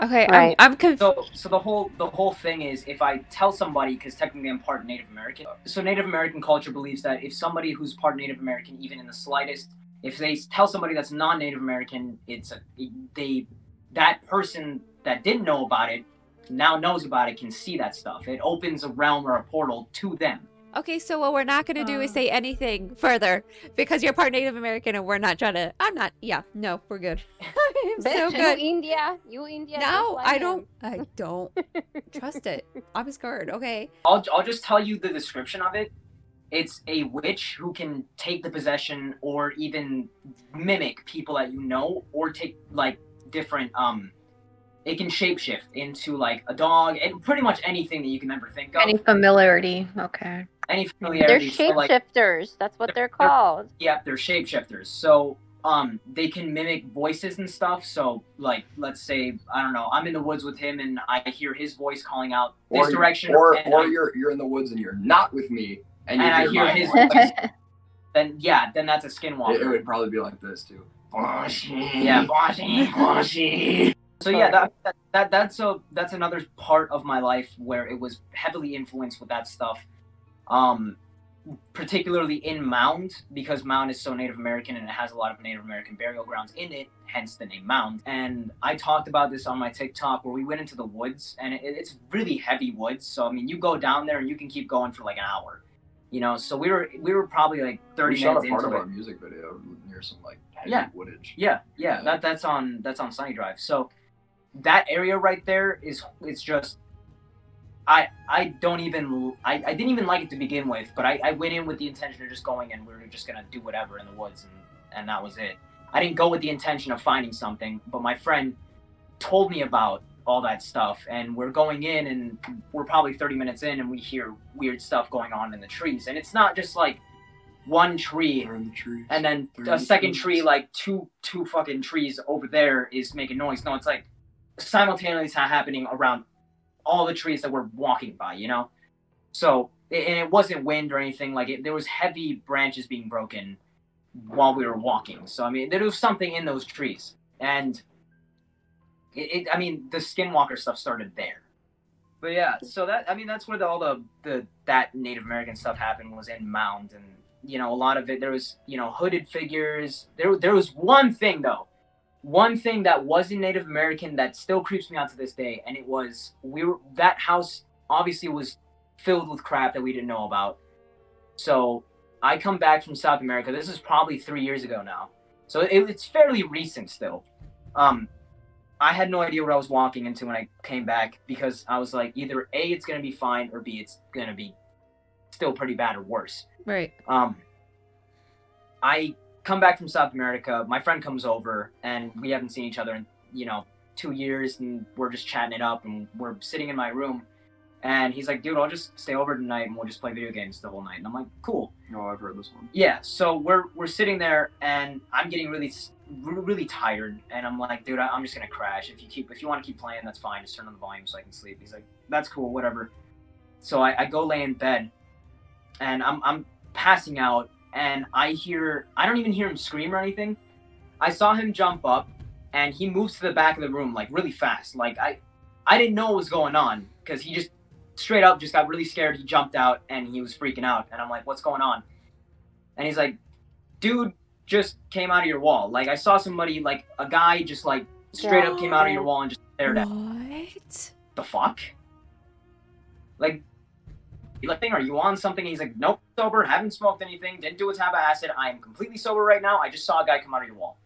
S1: Okay,
S2: Right.
S1: I'm, I'm confused.
S4: So, so the whole the whole thing is if I tell somebody because technically I'm part Native American. So Native American culture believes that if somebody who's part Native American, even in the slightest, if they tell somebody that's non-Native American, it's a they that person that didn't know about it now knows about it can see that stuff. It opens a realm or a portal to them.
S1: Okay, so what we're not going to do is
S3: Uh.
S1: say anything further because you're part Native American and we're not trying to. I'm not. Yeah, no, we're good. I'm so good.
S2: You India. You India.
S1: No,
S2: just
S1: I don't. I don't trust it. I'm scared. Okay.
S4: I'll I'll just tell you the description of it. It's a witch who can take the possession or even mimic people that you know or take like different um it can shapeshift into like a dog and pretty much anything that you can ever think of.
S3: Any familiarity? Okay.
S4: Any familiarity
S2: They're
S4: familiarity. So, like,
S2: shapeshifters. That's what they're
S4: They're-
S2: called.
S4: yeah, they're shapeshifters. So um they can mimic voices and stuff. So like let's say, I don't know, I'm in the woods with him and I hear his voice calling out this
S5: or,
S4: direction
S5: or or
S4: I-
S5: you're you're in the woods and you're not with me, and you
S4: And I
S5: hear,
S4: hear
S5: my
S4: his
S5: voice.
S4: voice. then yeah, then that's a skinwalker.
S5: It, it would probably be like this too.
S4: Yeah, Boshi, Boshi. So yeah, that, that that that's a that's another part of my life where it was heavily influenced with that stuff. Um, particularly in Mound because Mound is so Native American and it has a lot of Native American burial grounds in it, hence the name Mound. And I talked about this on my TikTok where we went into the woods and it, it's really heavy woods. So I mean, you go down there and you can keep going for like an hour. You know, so we were we were probably like 30
S5: We
S4: thirty
S5: shot
S4: minutes
S5: a part
S4: into
S5: of
S4: it.
S5: our music video near some like heavy
S4: Yeah.
S5: woodage.
S4: Yeah, yeah,
S5: Yeah.
S4: that that's on that's on Sunny Drive. So that area right there is it's just I I don't even I, I didn't even like it to begin with, but I, I went in with the intention of just going and we were just gonna do whatever in the woods and, and that was it. I didn't go with the intention of finding something, but my friend told me about all that stuff. And we're going in and we're probably 30 minutes in and we hear weird stuff going on in the trees. And it's not just like one tree
S5: the
S4: and then a
S5: the
S4: second
S5: trees.
S4: tree like two two fucking trees over there is making noise. No it's like simultaneously happening around all the trees that we're walking by you know? So and it wasn't wind or anything like it there was heavy branches being broken while we were walking. So I mean, there was something in those trees, and it, it I mean, the skinwalker stuff started there. But yeah, so that I mean, that's where the, all the the that Native American stuff happened was in Mound, and you know, a lot of it there was you know hooded figures. There there was one thing though, one thing that wasn't Native American that still creeps me out to this day, and it was we were that house obviously was filled with crap that we didn't know about. So I come back from South America. This is probably three years ago now, so it, it's fairly recent still. Um, I had no idea what I was walking into when I came back because I was like, either A, it's gonna be fine, or B, it's gonna be still pretty bad or worse.
S1: Right.
S4: Um, I come back from South America. My friend comes over, and we haven't seen each other in you know two years, and we're just chatting it up, and we're sitting in my room, and he's like, "Dude, I'll just stay over tonight, and we'll just play video games the whole night." And I'm like, "Cool."
S5: Oh, I've heard this one.
S4: Yeah. So we're we're sitting there, and I'm getting really really tired, and I'm like, "Dude, I, I'm just gonna crash. If you keep if you want to keep playing, that's fine. Just turn on the volume so I can sleep." He's like, "That's cool, whatever." So I, I go lay in bed, and I'm I'm passing out and I hear I don't even hear him scream or anything. I saw him jump up and he moves to the back of the room like really fast. Like I I didn't know what was going on because he just straight up just got really scared. He jumped out and he was freaking out and I'm like, "What's going on?" And he's like, "Dude just came out of your wall. Like I saw somebody like a guy just like straight up came out of your wall and just stared at me.
S1: What?
S4: the fuck? Like you like, are you on something? He's like, nope, sober, haven't smoked anything, didn't do a tab of acid. I am completely sober right now. I just saw a guy come out of your wall.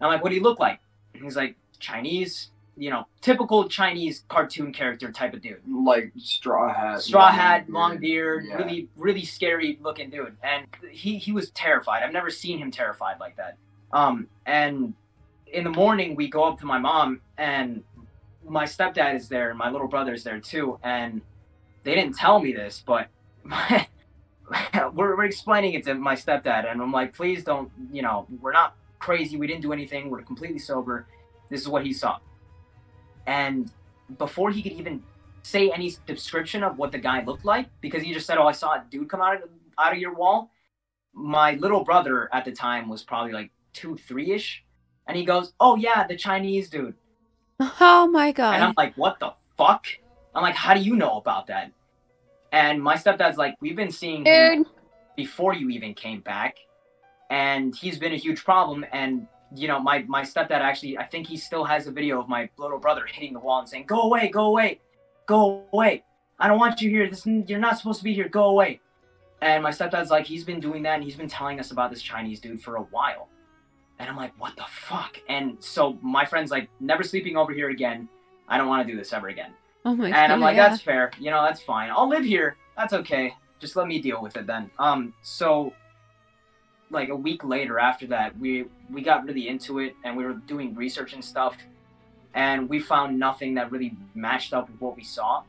S4: I'm like, what do you look like? And he's like, Chinese, you know, typical Chinese cartoon character type of dude.
S5: Like straw hat.
S4: Straw
S5: long
S4: hat,
S5: beard.
S4: long beard,
S5: Yeah.
S4: really, really scary looking dude. And he he was terrified. I've never seen him terrified like that. Um, and in the morning we go up to my mom and my stepdad is there and my little brother is there too. And they didn't tell me this, but we're, we're explaining it to my stepdad, and I'm like, please don't, you know, we're not crazy. We didn't do anything. We're completely sober. This is what he saw. And before he could even say any description of what the guy looked like, because he just said, "Oh, I saw a dude come out of out of your wall." My little brother at the time was probably like two, three ish, and he goes, "Oh yeah, the Chinese dude."
S1: Oh my god!
S4: And I'm like, what the fuck? I'm like, how do you know about that? And my stepdad's like, we've been seeing him before you even came back, and he's been a huge problem. And you know, my my stepdad actually, I think he still has a video of my little brother hitting the wall and saying, "Go away, go away, go away! I don't want you here. This you're not supposed to be here. Go away." And my stepdad's like, he's been doing that, and he's been telling us about this Chinese dude for a while. And I'm like, what the fuck? And so my friend's like, never sleeping over here again. I don't want to do this ever again.
S1: Oh my god.
S4: And I'm like,
S1: yeah.
S4: that's fair. You know, that's fine. I'll live here. That's okay. Just let me deal with it then. Um, so like a week later after that, we we got really into it and we were doing research and stuff, and we found nothing that really matched up with what we saw.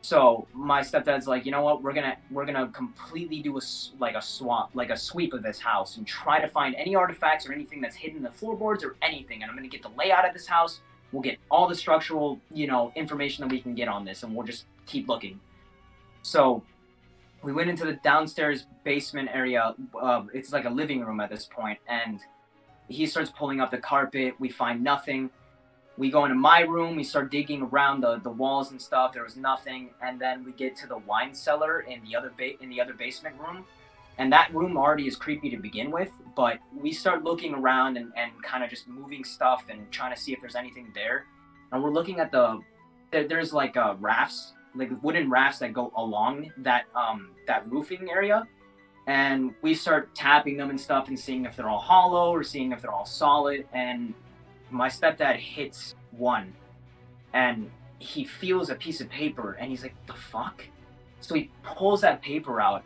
S4: So my stepdad's like, you know what? We're gonna we're gonna completely do a like a swap, like a sweep of this house and try to find any artifacts or anything that's hidden in the floorboards or anything. And I'm gonna get the layout of this house. We'll get all the structural, you know, information that we can get on this, and we'll just keep looking. So we went into the downstairs basement area. Uh, it's like a living room at this point, and he starts pulling up the carpet. We find nothing. We go into my room. We start digging around the, the walls and stuff. There was nothing, and then we get to the wine cellar in the other ba- in the other basement room, and that room already is creepy to begin with. But we start looking around and, and kind of just moving stuff and trying to see if there's anything there. And we're looking at the there, there's like uh, rafts like wooden rafts that go along that um that roofing area. And we start tapping them and stuff and seeing if they're all hollow or seeing if they're all solid. And my stepdad hits one and he feels a piece of paper and he's like the fuck? So he pulls that paper out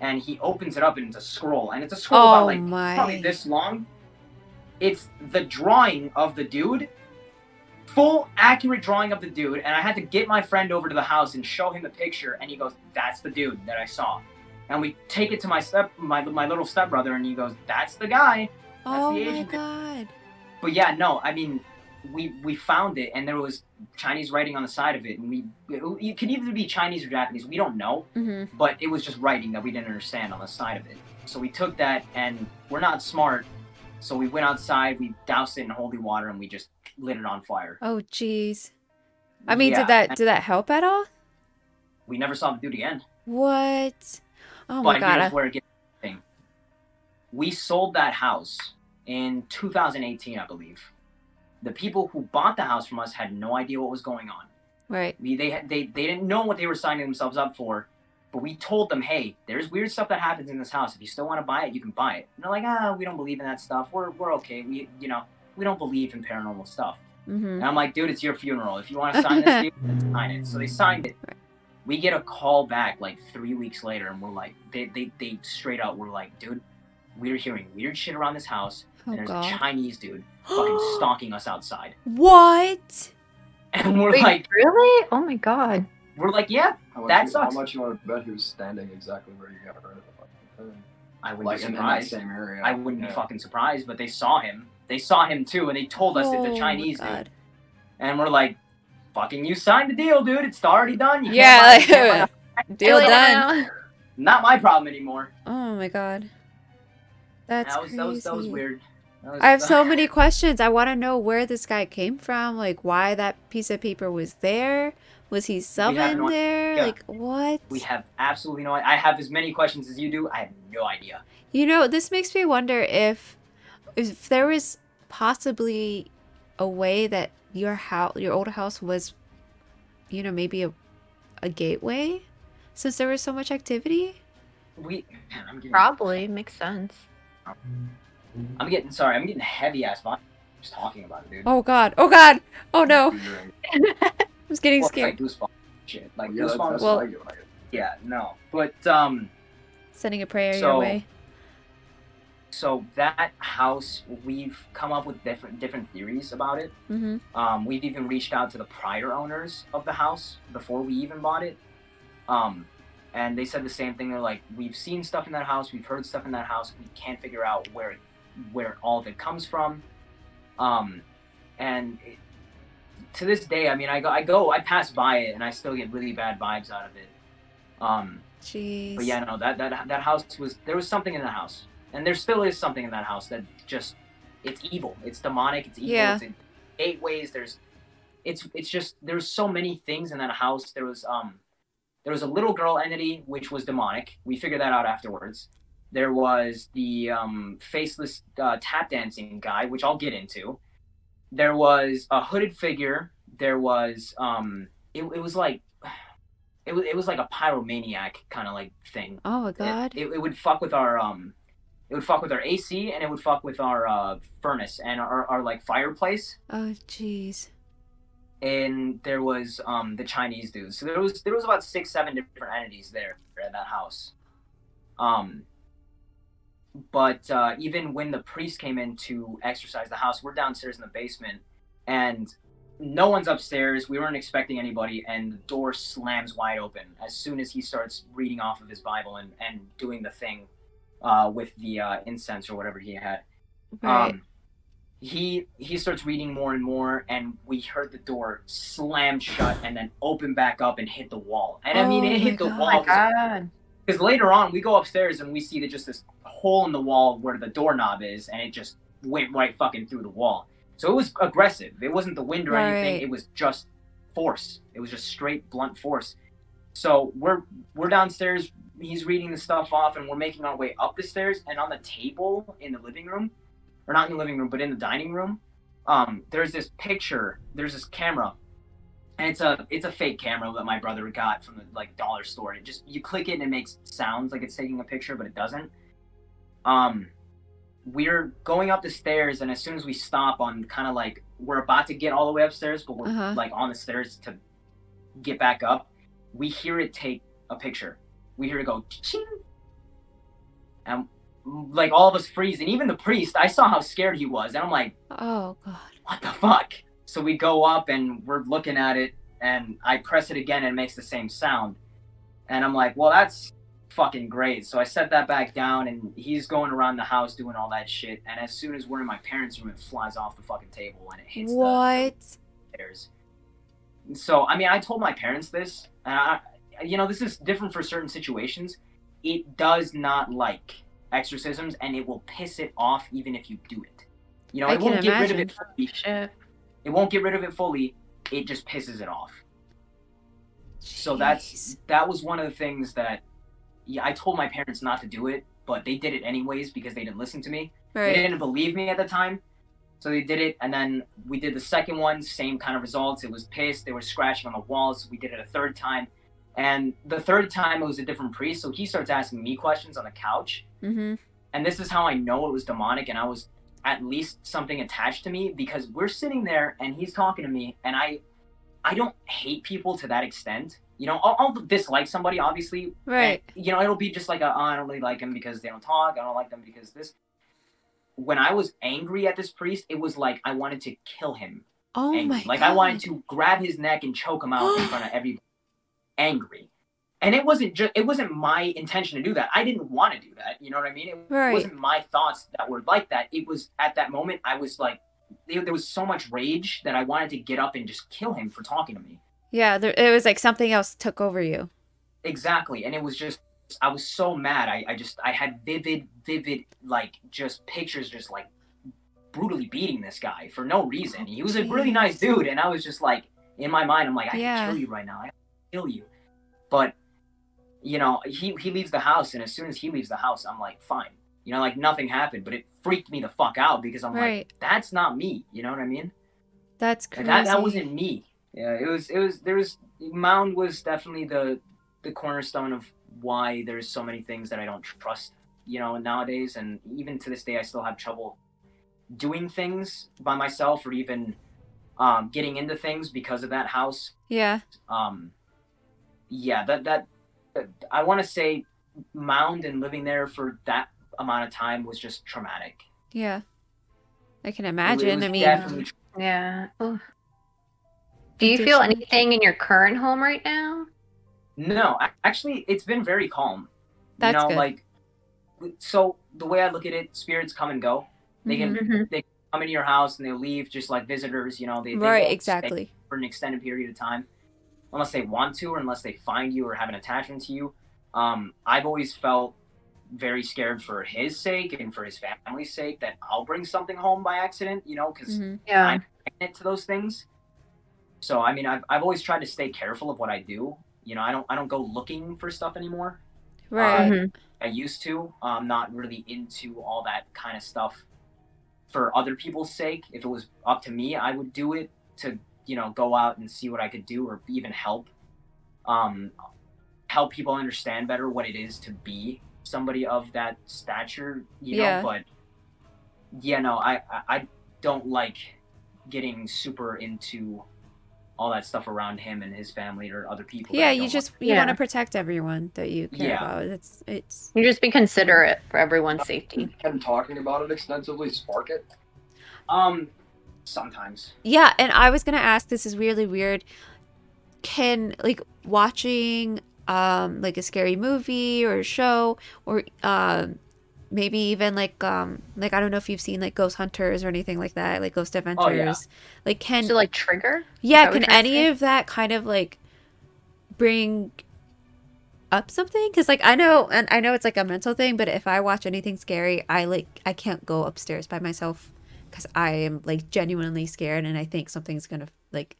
S4: and he opens it up and it's a scroll. And it's a scroll
S1: Oh
S4: about like
S1: my.
S4: probably this long. It's the drawing of the dude full accurate drawing of the dude and i had to get my friend over to the house and show him the picture and he goes that's the dude that i saw and we take it to my step my, my little stepbrother and he goes that's the guy
S1: oh
S4: the
S1: my god.
S4: but yeah no i mean we we found it and there was chinese writing on the side of it and we it could either be chinese or japanese we don't know
S1: hmm
S4: but it was just writing that we didn't understand on the side of it So we took that, and we're not smart. So we went outside, we doused it in holy water, and we just lit it on fire.
S1: Oh, jeez. I mean,
S4: Yeah,
S1: did that did that help at all?
S4: We never saw them do it again.
S1: What? Oh my
S4: but
S1: god.
S4: here's where it gets. We sold that house in 2018, I believe. The people who bought the house from us had no idea what was going on.
S1: Right.
S4: We, they, they, they didn't know what they were signing themselves up for, but we told them, hey, there's weird stuff that happens in this house. If you still want to buy it, you can buy it. And they're like, ah, we don't believe in that stuff. We're, we're okay. We, you know, we don't believe in paranormal stuff.
S1: Mm-hmm.
S4: And I'm like, dude, it's your funeral. If you want to sign this, deal, then sign it. So they signed it. We get a call back like three weeks later, and we're like, they, they, they straight out were like, dude, we're hearing weird shit around this house,
S1: Oh
S4: and there's
S1: god.
S4: a Chinese dude fucking stalking us outside.
S1: What?
S4: And we're
S3: Wait,
S4: like,
S3: really? Oh my god.
S4: we're like, yeah,
S5: How
S4: That
S5: you,
S4: sucks.
S5: how much you want to bet he was standing exactly where you got rid of the fucking thing?
S4: I wouldn't
S5: Like
S4: be
S5: in, in that
S4: surprised.
S5: same area.
S4: I wouldn't
S5: Yeah.
S4: be fucking surprised, but they saw him. They saw him too, and they told us
S1: oh
S4: it's a oh
S1: my
S4: Chinese dude.
S1: god.
S4: And we're like, fucking, you signed the deal, dude. It's already done. You
S1: Yeah,
S4: buy can't buy.
S1: Deal
S4: Like,
S1: done.
S4: Not my problem anymore.
S1: Oh my god. That's
S4: that was,
S1: crazy.
S4: that was that was weird. Was-
S1: I have so many questions. I want to know where this guy came from, like why that piece of paper was there. Was he summoned
S4: no
S1: there?
S4: idea.
S1: Like what?
S4: We have absolutely no. I have as many questions as you do. I have no idea.
S1: You know, this makes me wonder if if there was possibly a way that your house, your old house was, you know, maybe a a gateway, since there was so much activity.
S4: We. Man, I'm getting.
S3: Probably makes sense.
S4: I'm getting. Sorry, I'm getting heavy ass vibes just talking about it, dude.
S1: Oh God! Oh God! Oh no!
S5: You're-
S1: I was getting
S4: Well,
S1: scared.
S4: like goosebumps shit. Like
S5: yeah,
S4: goosebumps.
S1: Well-
S5: I get when
S4: yeah, no. But um,
S1: Sending a prayer your way.
S4: So that house, we've come up with different different theories about it.
S1: Mm-hmm.
S4: Um, we've even reached out to the prior owners of the house before we even bought it. Um, and they said the same thing. They're like, we've seen stuff in that house, we've heard stuff in that house. We can't figure out where where all of it comes from. Um, and it, to this day, I mean, I go, I go, I pass by it, and I still get really bad vibes out of it. Um,
S1: Jeez.
S4: but yeah, no, that that that house was there was something in the house, and there still is something in that house that just it's evil, it's demonic, it's evil.
S1: Yeah.
S4: It's in eight ways. There's, it's it's just there's so many things in that house. There was um, there was a little girl entity which was demonic. We figured that out afterwards. There was the um, faceless uh, tap dancing guy, which I'll get into. There was a hooded figure. There was um, it, it was like it was, it was like a pyromaniac kind of like thing.
S1: Oh my
S4: It-
S1: God.
S4: It, it, would fuck with our um, it would fuck with our AC and it would fuck with our uh, furnace and our, our like fireplace.
S1: oh jeez.
S4: And there was um the Chinese dudes. So there was there was about six seven different entities there at that house. Um. But uh, even when the priest came in to exercise the house, we're downstairs in the basement, and no one's upstairs. We weren't expecting anybody, and the door slams wide open as soon as he starts reading off of his Bible and, and doing the thing uh, with the uh, incense or whatever he had.
S1: Right.
S4: Um, he he starts reading more and more, and we heard the door slam shut and then open back up and hit the wall. And I mean,
S1: Oh
S4: it hit the
S1: God.
S4: wall because later on we go upstairs and we see that just this hole in the wall where the doorknob is, and it just went right fucking through the wall. So it was aggressive. It wasn't the wind or anything. It was just force. It was just straight blunt force. So we're we're downstairs. He's reading the stuff off, and we're making our way up the stairs. And on the table in the living room, or not in the living room, but in the dining room, um, there's this picture. There's this camera, and it's a it's a fake camera that my brother got from the like dollar store. And It just you click it and it makes sounds like it's taking a picture, but it doesn't. Um, we're going up the stairs, and as soon as we stop on kind of like we're about to get all the way upstairs, but we're
S1: Uh-huh.
S4: like on the stairs to get back up, we hear it take a picture. We hear it go ching, and like all of us freeze, and even the priest. I saw how scared he was, and I'm like,
S1: oh God.
S4: what the fuck? So we go up and we're looking at it, and I press it again and it makes the same sound. And I'm like, well, that's fucking great. So I set that back down, and he's going around the house doing all that shit. And as soon as we're in my parents' room, it flies off the fucking table and it hits
S1: What?
S4: the stairs. So I mean, I told my parents this, and I, you know, this is different for certain situations. It does not like exorcisms and it will piss it off even if you do it. You know,
S1: I
S4: it won't get rid of it fully.
S3: Shit.
S4: It won't get rid of it fully. It just pisses it off. So that's that was one of the things that yeah, I told my parents not to do it, but they did it anyways because they didn't listen to me. They didn't believe me at the time. So they did it and then we did the second one, same kind of results. It was pissed, they were scratching on the walls. We did it a third time. And the third time it was a different priest, so he starts asking me questions on the couch.
S1: Mm-hmm.
S4: And this is how I know it was demonic and I was at least something attached to me because we're sitting there and he's talking to me and I I don't hate people to that extent. You know, I'll, I'll dislike somebody obviously.
S1: Right.
S4: And, you know, it'll be just like a, oh, I don't really like them because they don't talk. I don't like them because this. When I was angry at this priest, it was like I wanted to kill him.
S1: Oh
S4: angry.
S1: my
S4: like
S1: god.
S4: I wanted to grab his neck and choke him out in front of everybody. Angry. And it wasn't just it wasn't my intention to do that. I didn't want to do that. You know what I mean? It
S1: Right.
S4: wasn't my thoughts that were like that. It was at that moment I was like there, was so much rage that I wanted to get up and just kill him for talking to me.
S1: Yeah, there, it was like something else took over you.
S4: Exactly. And it was just I was so mad. I, I just I had vivid, vivid like just pictures just like brutally beating this guy for no reason. He was a really nice dude and I was just like in my mind I'm like, I
S1: Yeah.
S4: can kill you right now. I kill you. But you know, he he leaves the house and as soon as he leaves the house, I'm like, fine. You know, like nothing happened, but it freaked me the fuck out because I'm
S1: Right.
S4: like, that's not me. You know what I mean?
S1: That's
S4: Like,
S1: crazy.
S4: that that wasn't me. Yeah, it was it was there was Mound was definitely the the cornerstone of why there's so many things that I don't trust, you know, nowadays and even to this day I still have trouble doing things by myself or even um, getting into things because of that house.
S1: Yeah.
S4: Um, yeah, that that, that I want to say Mound and living there for that amount of time was just traumatic.
S1: Yeah. I can
S4: It- it
S1: imagine. I mean,
S4: definitely
S3: Yeah. Ugh. Do you feel anything in your current home right now?
S4: No, actually, it's been very calm.
S1: That's
S4: you know,
S1: good.
S4: like, so the way I look at it, spirits come and go. They can
S3: Mm-hmm.
S4: come into your house and they leave just like visitors. You know, they, they
S1: right, exactly.
S4: for an extended period of time, unless they want to or unless they find you or have an attachment to you. Um, I've always felt very scared for his sake and for his family's sake that I'll bring something home by accident. You know, because
S1: Mhm.
S3: Yeah.
S4: I'm magnet to those things. So I mean, I've I've always tried to stay careful of what I do. You know, I don't I don't go looking for stuff anymore.
S1: Right.
S3: Mhm.
S4: I used to. I'm not really into all that kind of stuff for other people's sake. If it was up to me, I would do it to you know go out and see what I could do or even help. Um, help people understand better what it is to be somebody of that stature. You
S1: Yeah.
S4: know, but yeah, no, I I, I don't like getting super into all that stuff around him and his family or other people.
S1: yeah, you just
S4: want.
S1: you
S3: Yeah.
S1: want to protect everyone that you care
S4: Yeah.
S1: about. It's it's
S3: You just be considerate for everyone's safety.
S5: And talking about it extensively spark it.
S4: um sometimes.
S1: Yeah, and I was gonna ask. This is really weird. Can like watching um like a scary movie or a show or um maybe even like um like I don't know if you've seen like Ghost Hunters or anything like that, like Ghost Adventures.
S4: Oh, yeah.
S1: Like can
S3: To like trigger?
S1: yeah, can
S3: you're trying to
S1: any of that kind of like bring up something? Because like I know and I know it's like a mental thing, but if I watch anything scary, I like I can't go upstairs by myself because I am like genuinely scared and I think something's gonna like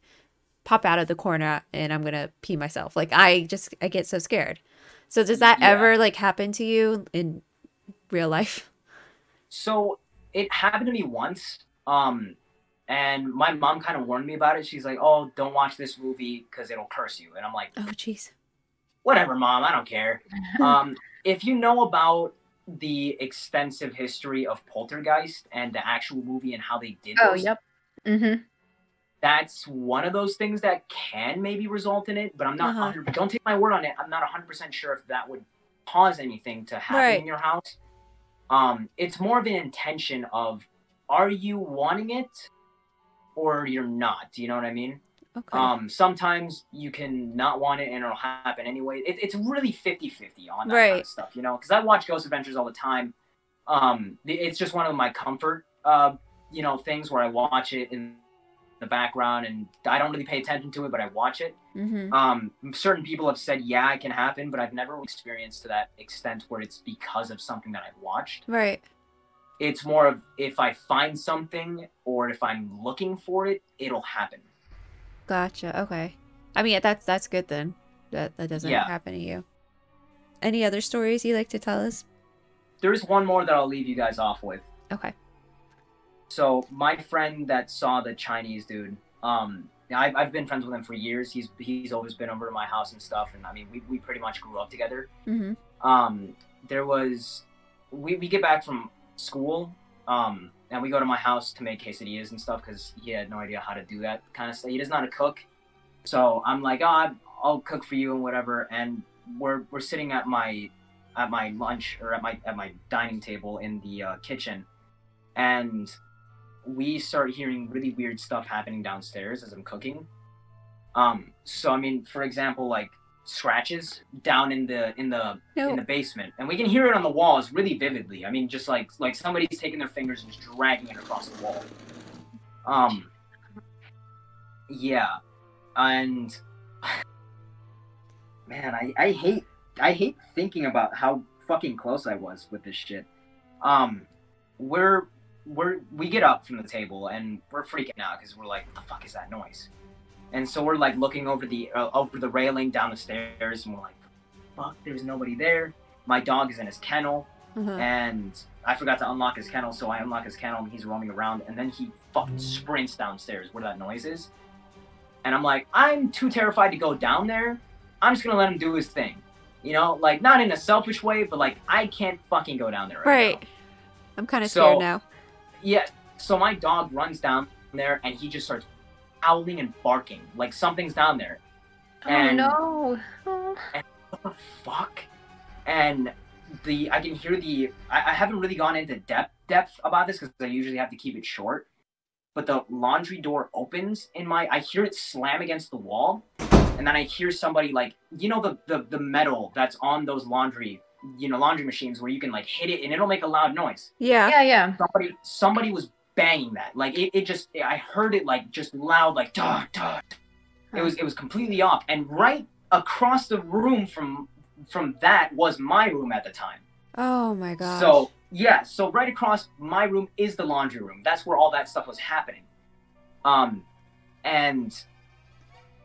S1: pop out of the corner and I'm gonna pee myself. Like I just I get so scared. So does that
S4: Yeah.
S1: ever like happen to you in real life?
S4: So it happened to me once. Um, and my mom kind of warned me about it. She's like, "Oh, don't watch this movie because it'll curse you." And I'm like,
S1: Oh jeez.
S4: "Whatever, mom. I don't care." um, if you know about the extensive history of Poltergeist and the actual movie and how they did
S3: it.
S4: Oh,
S3: yep. Mm-hmm.
S4: that's one of those things that can maybe result in it. But I'm not.
S1: Uh-huh.
S4: 100 Don't take my word on it. I'm not 100 percent sure if that would cause anything to happen
S1: Right.
S4: in your house. Um, it's more of an intention of, are you wanting it, or you're not? Do you know what I mean?
S1: Okay.
S4: Um, sometimes you can not want it and it'll happen anyway. It, it's really 50 50 on that kind of stuff, you know? Because I watch Ghost Adventures all the time. Um, it's just one of my comfort, uh, you know, things where I watch it in the the background, and I don't really pay attention to it, but I watch it.
S1: Mm-hmm.
S4: Um, certain people have said, yeah, it can happen, but I've never experienced to that extent where it's because of something that I've watched.
S1: Right.
S4: It's more of if I find something or if I'm looking for it, it'll happen.
S1: Gotcha. Okay. I mean, that's that's good then. That that doesn't
S4: Yeah.
S1: happen to you. Any other stories you like to tell us?
S4: There's one more that I'll leave you guys off with.
S1: Okay.
S4: So my friend that saw the Chinese dude, um, I've, I've been friends with him for years. He's he's always been over to my house and stuff, and I mean we, we pretty much grew up together.
S1: Mm-hmm.
S4: Um, there was we, we get back from school, um, and we go to my house to make quesadillas and stuff because he had no idea how to do that kind of stuff. He does not a cook, so I'm like, oh, I'll cook for you and whatever. And we're we're sitting at my at my lunch or at my at my dining table in the uh, kitchen, and we start hearing really weird stuff happening downstairs as I'm cooking. Um, so I mean, for example, like scratches down in the in the in the basement, and we can hear it on the walls really vividly. I mean, just like like somebody's taking their fingers and just dragging it across the wall. Um, yeah, and man, I I hate I hate thinking about how fucking close I was with this shit. Um, we're we're we get up from the table and we're freaking out because we're like, what the fuck is that noise? And so we're like looking over the uh, over the railing down the stairs, and we're like, fuck, there's nobody there. My dog is in his kennel,
S1: Uh-huh.
S4: and I forgot to unlock his kennel, so I unlock his kennel, and he's roaming around, and then he fucking sprints downstairs where that noise is. And I'm like, I'm too terrified to go down there. I'm just gonna let him do his thing. You know, like not in a selfish way, but like I can't fucking go down there right,
S1: Right.
S4: now.
S1: I'm kind of
S4: So-
S1: scared now.
S4: Yeah. So my dog runs down there and he just starts howling and barking like something's down there. And
S3: oh no.
S4: what the fuck? And the I can hear the I, I haven't really gone into depth depth about this because I usually have to keep it short. But the laundry door opens in my I hear it slam against the wall, and then I hear somebody like you know the the, the metal that's on those laundry you know laundry machines where you can like hit it and it'll make a loud noise.
S1: Yeah.
S3: Yeah, yeah.
S4: Somebody somebody was banging that like it, it just I heard it like just loud like duh duh. It was it was completely off and right across the room from from that was my room at the time.
S1: Oh my god.
S4: So yeah, so right across my room is the laundry room. That's where all that stuff was happening. Um, and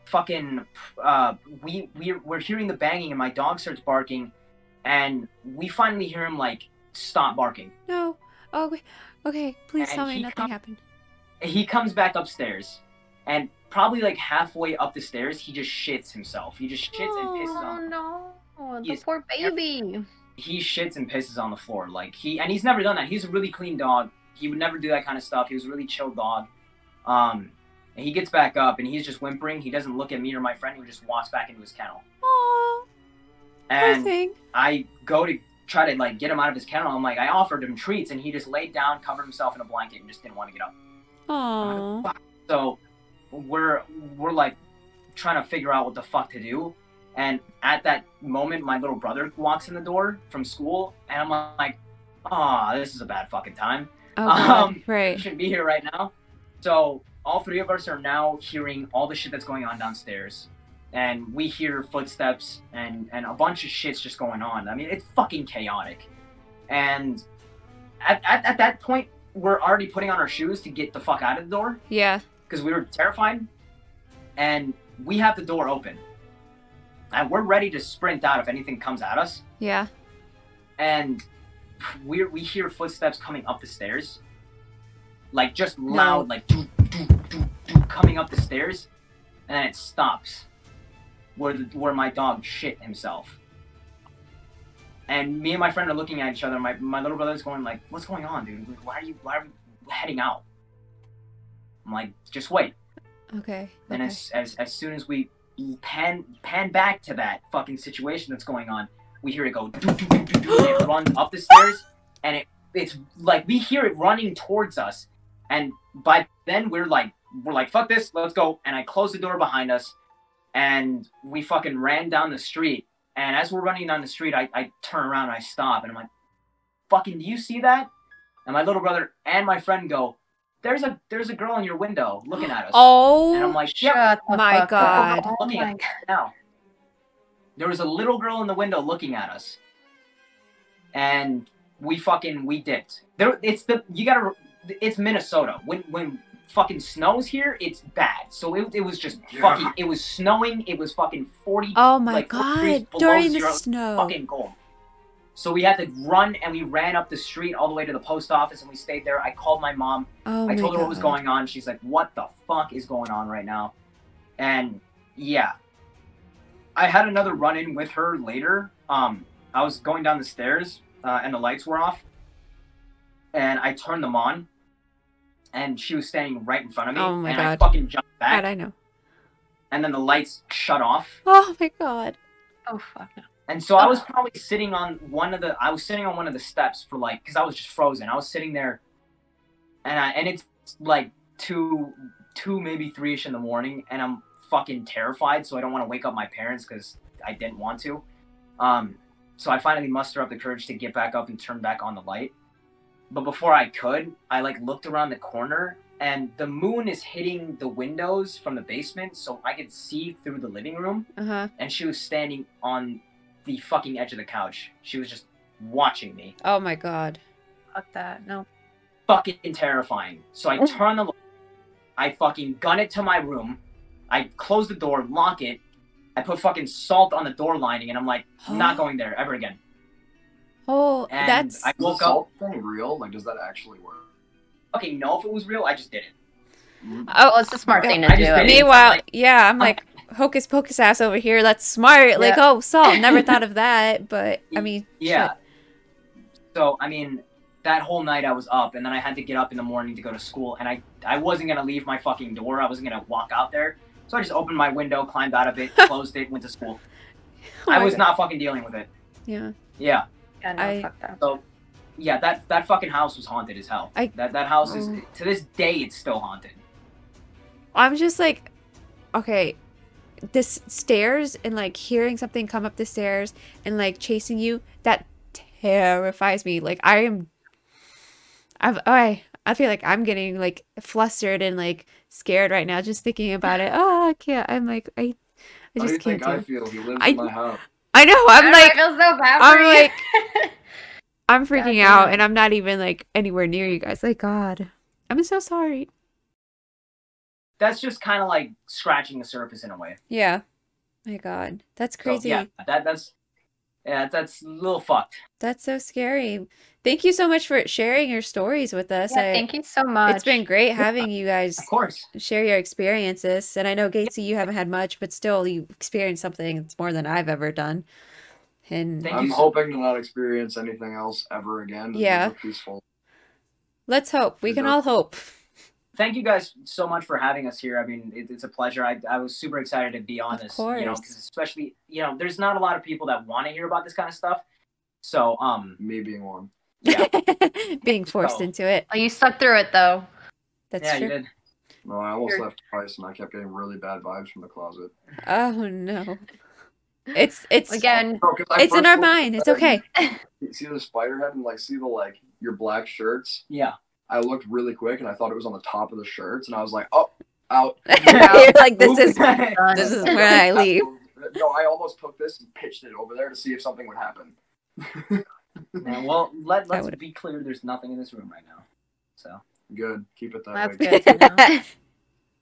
S4: fucking, uh, we we're we're hearing the banging, and my dog starts barking, and we finally hear him like stop barking.
S1: no. Oh. Okay. Please
S4: And
S1: tell me nothing
S4: come-
S1: happened.
S4: He comes back upstairs, and probably like halfway up the stairs, he just shits himself. He just shits and pisses
S3: Oh no. The poor baby.
S4: he shits and pisses on the floor. Like he and he's never done that. He's a really clean dog. He would never do that kind of stuff. He was a really chill dog. Um, and he gets back up and he's just whimpering. He doesn't look at me or my friend. He just walks back into his kennel.
S1: Oh, poor
S4: And. I go to try to like get him out of his kennel. I'm like, I offered him treats and he just laid down, covered himself in a blanket, and just didn't want to get up.
S1: Oh.
S4: So we're we're like trying to figure out what the fuck to do. And at that moment, my little brother walks in the door from school, and I'm like, "Ah, this is a bad fucking time.
S1: Oh,
S4: Um,
S1: right.
S4: Shouldn't be here right now." So all three of us are now hearing all the shit that's going on downstairs, and we hear footsteps and and a bunch of shit's just going on. I mean, it's fucking chaotic. And at, at, at that point, we're already putting on our shoes to get the fuck out of the door
S1: Yeah.
S4: because we were terrified, and we have the door open, and we're ready to sprint out if anything comes at us.
S1: Yeah.
S4: And we we hear footsteps coming up the stairs, like just loud, like doo, doo, doo, doo, coming up the stairs, and then it stops, where the, where my dog shit himself. And me and my friend are looking at each other. My my little brother's going like, "What's going on, dude? Like, why are you why are we heading out?" I'm like, "Just wait."
S1: Okay.
S4: And
S1: okay.
S4: as, as as soon as we pan pan back to that fucking situation that's going on, we hear it go doo, doo, doo, it runs up the stairs and it it's like we hear it running towards us and by then we're like we're like fuck this let's go and i close the door behind us and we fucking ran down the street and as we're running down the street i, I turn around and i stop and i'm like fucking do you see that and my little brother and my friend go there's a there's a girl in your window looking at us. Oh, And I'm like, yep,
S3: Shut the
S1: my
S3: fuck
S1: God.
S3: up. Oh my
S4: at now. There was a little girl in the window looking at us. And we fucking we dipped. There it's the you gotta it's Minnesota. When when fucking snows here, it's bad. So it, it was just
S5: Yeah.
S4: fucking it was snowing, it was fucking 40
S1: oh my
S4: like,
S1: god!
S4: below
S1: During the snow.
S4: fucking cold. So we had to run and we ran up the street all the way to the post office and we stayed there. I called my mom.
S1: Oh
S4: I told her what was going on. She's like, "What the fuck is going on right now?" And yeah, I had another run-in with her later. Um, I was going down the stairs uh, and the lights were off, and I turned them on, and she was standing right in front of me.
S1: Oh my
S4: and
S1: God.
S4: I fucking jumped
S1: How'd
S4: back,
S1: I know?
S4: and then the lights shut off.
S1: Oh my god!
S3: Oh fuck no.
S4: And so I was probably sitting on one of the I was sitting on one of the steps for like because I was just frozen. I was sitting there, and I and it's like two two maybe three ish in the morning, and I'm fucking terrified. So I don't want to wake up my parents because I didn't want to. Um, so I finally muster up the courage to get back up and turn back on the light. But before I could, I like looked around the corner and the moon is hitting the windows from the basement, so I could see through the living room
S1: Uh huh.
S4: and she was standing on the fucking edge of the couch. She was just watching me.
S1: Oh my god!
S3: Fuck that. No.
S4: Fucking terrifying. So I turn the I fucking gun it to my room. I close the door, lock it. I put fucking salt on the door lining, and I'm like, not going there ever again.
S1: Oh,
S4: And
S1: that's
S4: I woke up.
S5: salt thing real? Like, does that actually work?
S4: Okay, no. if it was real, I just did it. Mm-hmm.
S1: oh.
S3: Well, it's a smart thing to
S4: I
S3: do.
S4: just
S3: at
S4: did it.
S3: least.
S1: Meanwhile,
S4: like-
S1: yeah, I'm like hocus pocus ass over here. That's smart. Like, oh, salt. Never thought of that. But I mean,
S4: Yeah.
S1: shit.
S4: So I mean, that whole night I was up, and then I had to get up in the morning to go to school, and I I wasn't gonna leave my fucking door. I wasn't gonna walk out there. So I just opened my window, climbed out of it, closed it, went to school.
S1: Oh
S4: I was
S1: God.
S4: not fucking dealing with it.
S1: Yeah.
S4: Yeah,
S3: Yeah, no,
S1: I-
S3: fuck that.
S4: so yeah, that that fucking house was haunted as hell.
S1: I-
S4: that that house is
S1: Oh.
S4: to this day it's still haunted.
S1: I'm just like, okay, this stairs and like hearing something come up the stairs and like chasing you, that terrifies me. Like I am, I've, I, I feel like I'm getting like flustered and like scared right now just thinking about it. Oh, I can't. I'm like, I, I
S5: How do you
S1: just can't
S5: think
S1: do
S5: I
S1: it.
S5: feel? He lives
S1: I-
S5: in my house.
S1: I know. I'm
S3: I
S1: like,
S3: feel so bad
S1: I'm
S3: for
S1: like- I'm freaking
S3: damn.
S1: out and I'm not even like anywhere near you guys. Like, God, I'm so sorry.
S4: That's just kind of like scratching the surface in a way.
S1: Yeah. My God, that's
S4: So,
S1: crazy.
S4: yeah, that that's yeah, that's a little fucked.
S1: That's so scary. Thank you so much for sharing your stories with us.
S3: yeah,
S1: I-
S3: thank you so much.
S1: It's been great having you guys
S4: Of course.
S1: share your experiences. And I know Gatzey, you haven't had much, but still, you experienced something that's more than I've ever done. And
S4: Thank
S5: I'm
S4: you so-
S5: hoping to not experience anything else ever again.
S1: Yeah.
S5: peaceful.
S1: let's hope. We can all hope.
S4: thank you guys so much for having us here. I mean, it, it's a pleasure. I, I was super excited to be on
S1: Of
S4: this. You know,
S1: course.
S4: 'cause especially you know, there's not a lot of people that want to hear about this kind of stuff. So um,
S5: Me being one.
S4: Yeah,
S1: Being forced
S4: So-
S1: into it.
S3: Oh, you stuck through it though.
S1: That's
S4: yeah,
S1: true.
S4: you did.
S5: No, I almost
S3: You're-
S5: left twice, and I kept getting really bad vibes from the closet.
S1: Oh, no. It's, it's,
S3: Again,
S5: Bro, 'cause
S1: it's in our mind. It's okay.
S5: See the spider head and like see the like your black shirts.
S4: Yeah.
S5: I looked really quick and I thought it was on the top of the shirts, and I was like, oh, out.
S1: You're like, this is, this is where I leave.
S5: No, I almost took this and pitched it over there to see if something would happen.
S4: Yeah, well, let, let's be clear. There's nothing in this room right now. So
S5: Good, keep it that
S3: That's
S5: way.
S3: good.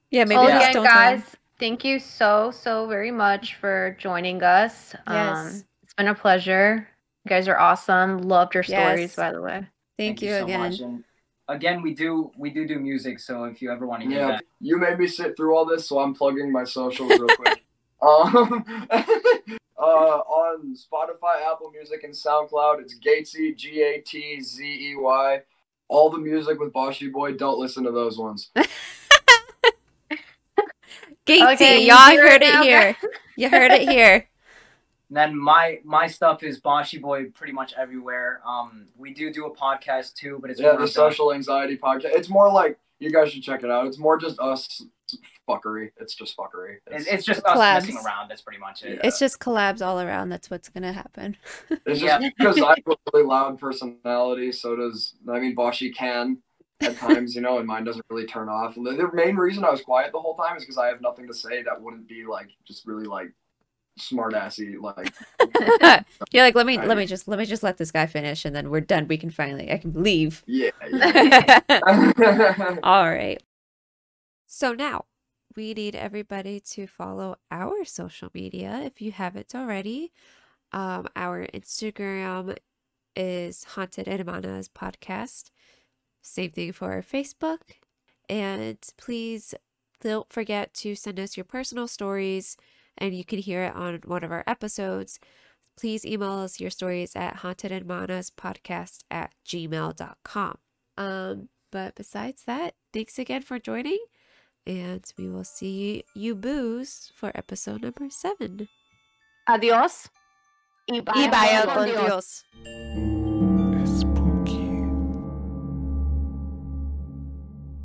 S1: Yeah, maybe
S3: well,
S1: just
S3: again,
S1: don't tell
S3: guys,
S1: them.
S3: thank you so so very much for joining us. Um,
S1: Yes.
S3: it's been a pleasure. You guys are awesome. Loved your stories,
S1: Yes.
S3: by the way.
S1: Thank, you,
S4: so
S1: again.
S4: much. And again, we do we do do music. So if you ever want to hear
S5: Yeah,
S4: that,
S5: you made me sit through all this, so I'm plugging my socials real quick. um, uh, on Spotify, Apple Music, and SoundCloud, it's Gatzey, G A T Z E Y. All the music with Boshy Boy, don't listen to those ones.
S1: Gatzey,
S3: Okay, you
S1: y'all heard
S3: it
S1: it
S3: now,
S1: here. You heard it here.
S4: And then my my stuff is Boshy Boy pretty much everywhere. Um, we do do a podcast too, but it's
S5: Yeah,
S4: more
S5: the social anxiety podcast. It's more like you guys should check it out. It's more just us fuckery. It's just fuckery.
S4: It's, it's just us
S1: Collabs.
S4: messing around. That's pretty much it.
S5: Yeah.
S1: It's just collabs all around. That's what's gonna happen.
S5: It's just
S4: Yeah.
S5: because I have a really loud personality. So does I mean Boshi can. at times, you know, and mine doesn't really turn off. And the, the main reason I was quiet the whole time is because I have nothing to say that wouldn't be like just really like smart assy like
S6: You're like, let me let me just let me just let this guy finish, and then we're done. We can finally I can leave.
S5: yeah. yeah.
S6: All right. So now we need everybody to follow our social media if you haven't already. Um, our Instagram is Haunted Hermanas Podcast. Same thing for our Facebook. And please don't forget to send us your personal stories, and you can hear it on one of our episodes. Please email us your stories at hauntedhermanaspodcast at gmail.com. Um, but besides that, thanks again for joining, and we will see you booze for episode number seven.
S3: Adios. Y
S6: Y vaya
S3: con
S6: con
S3: Dios.
S6: Dios.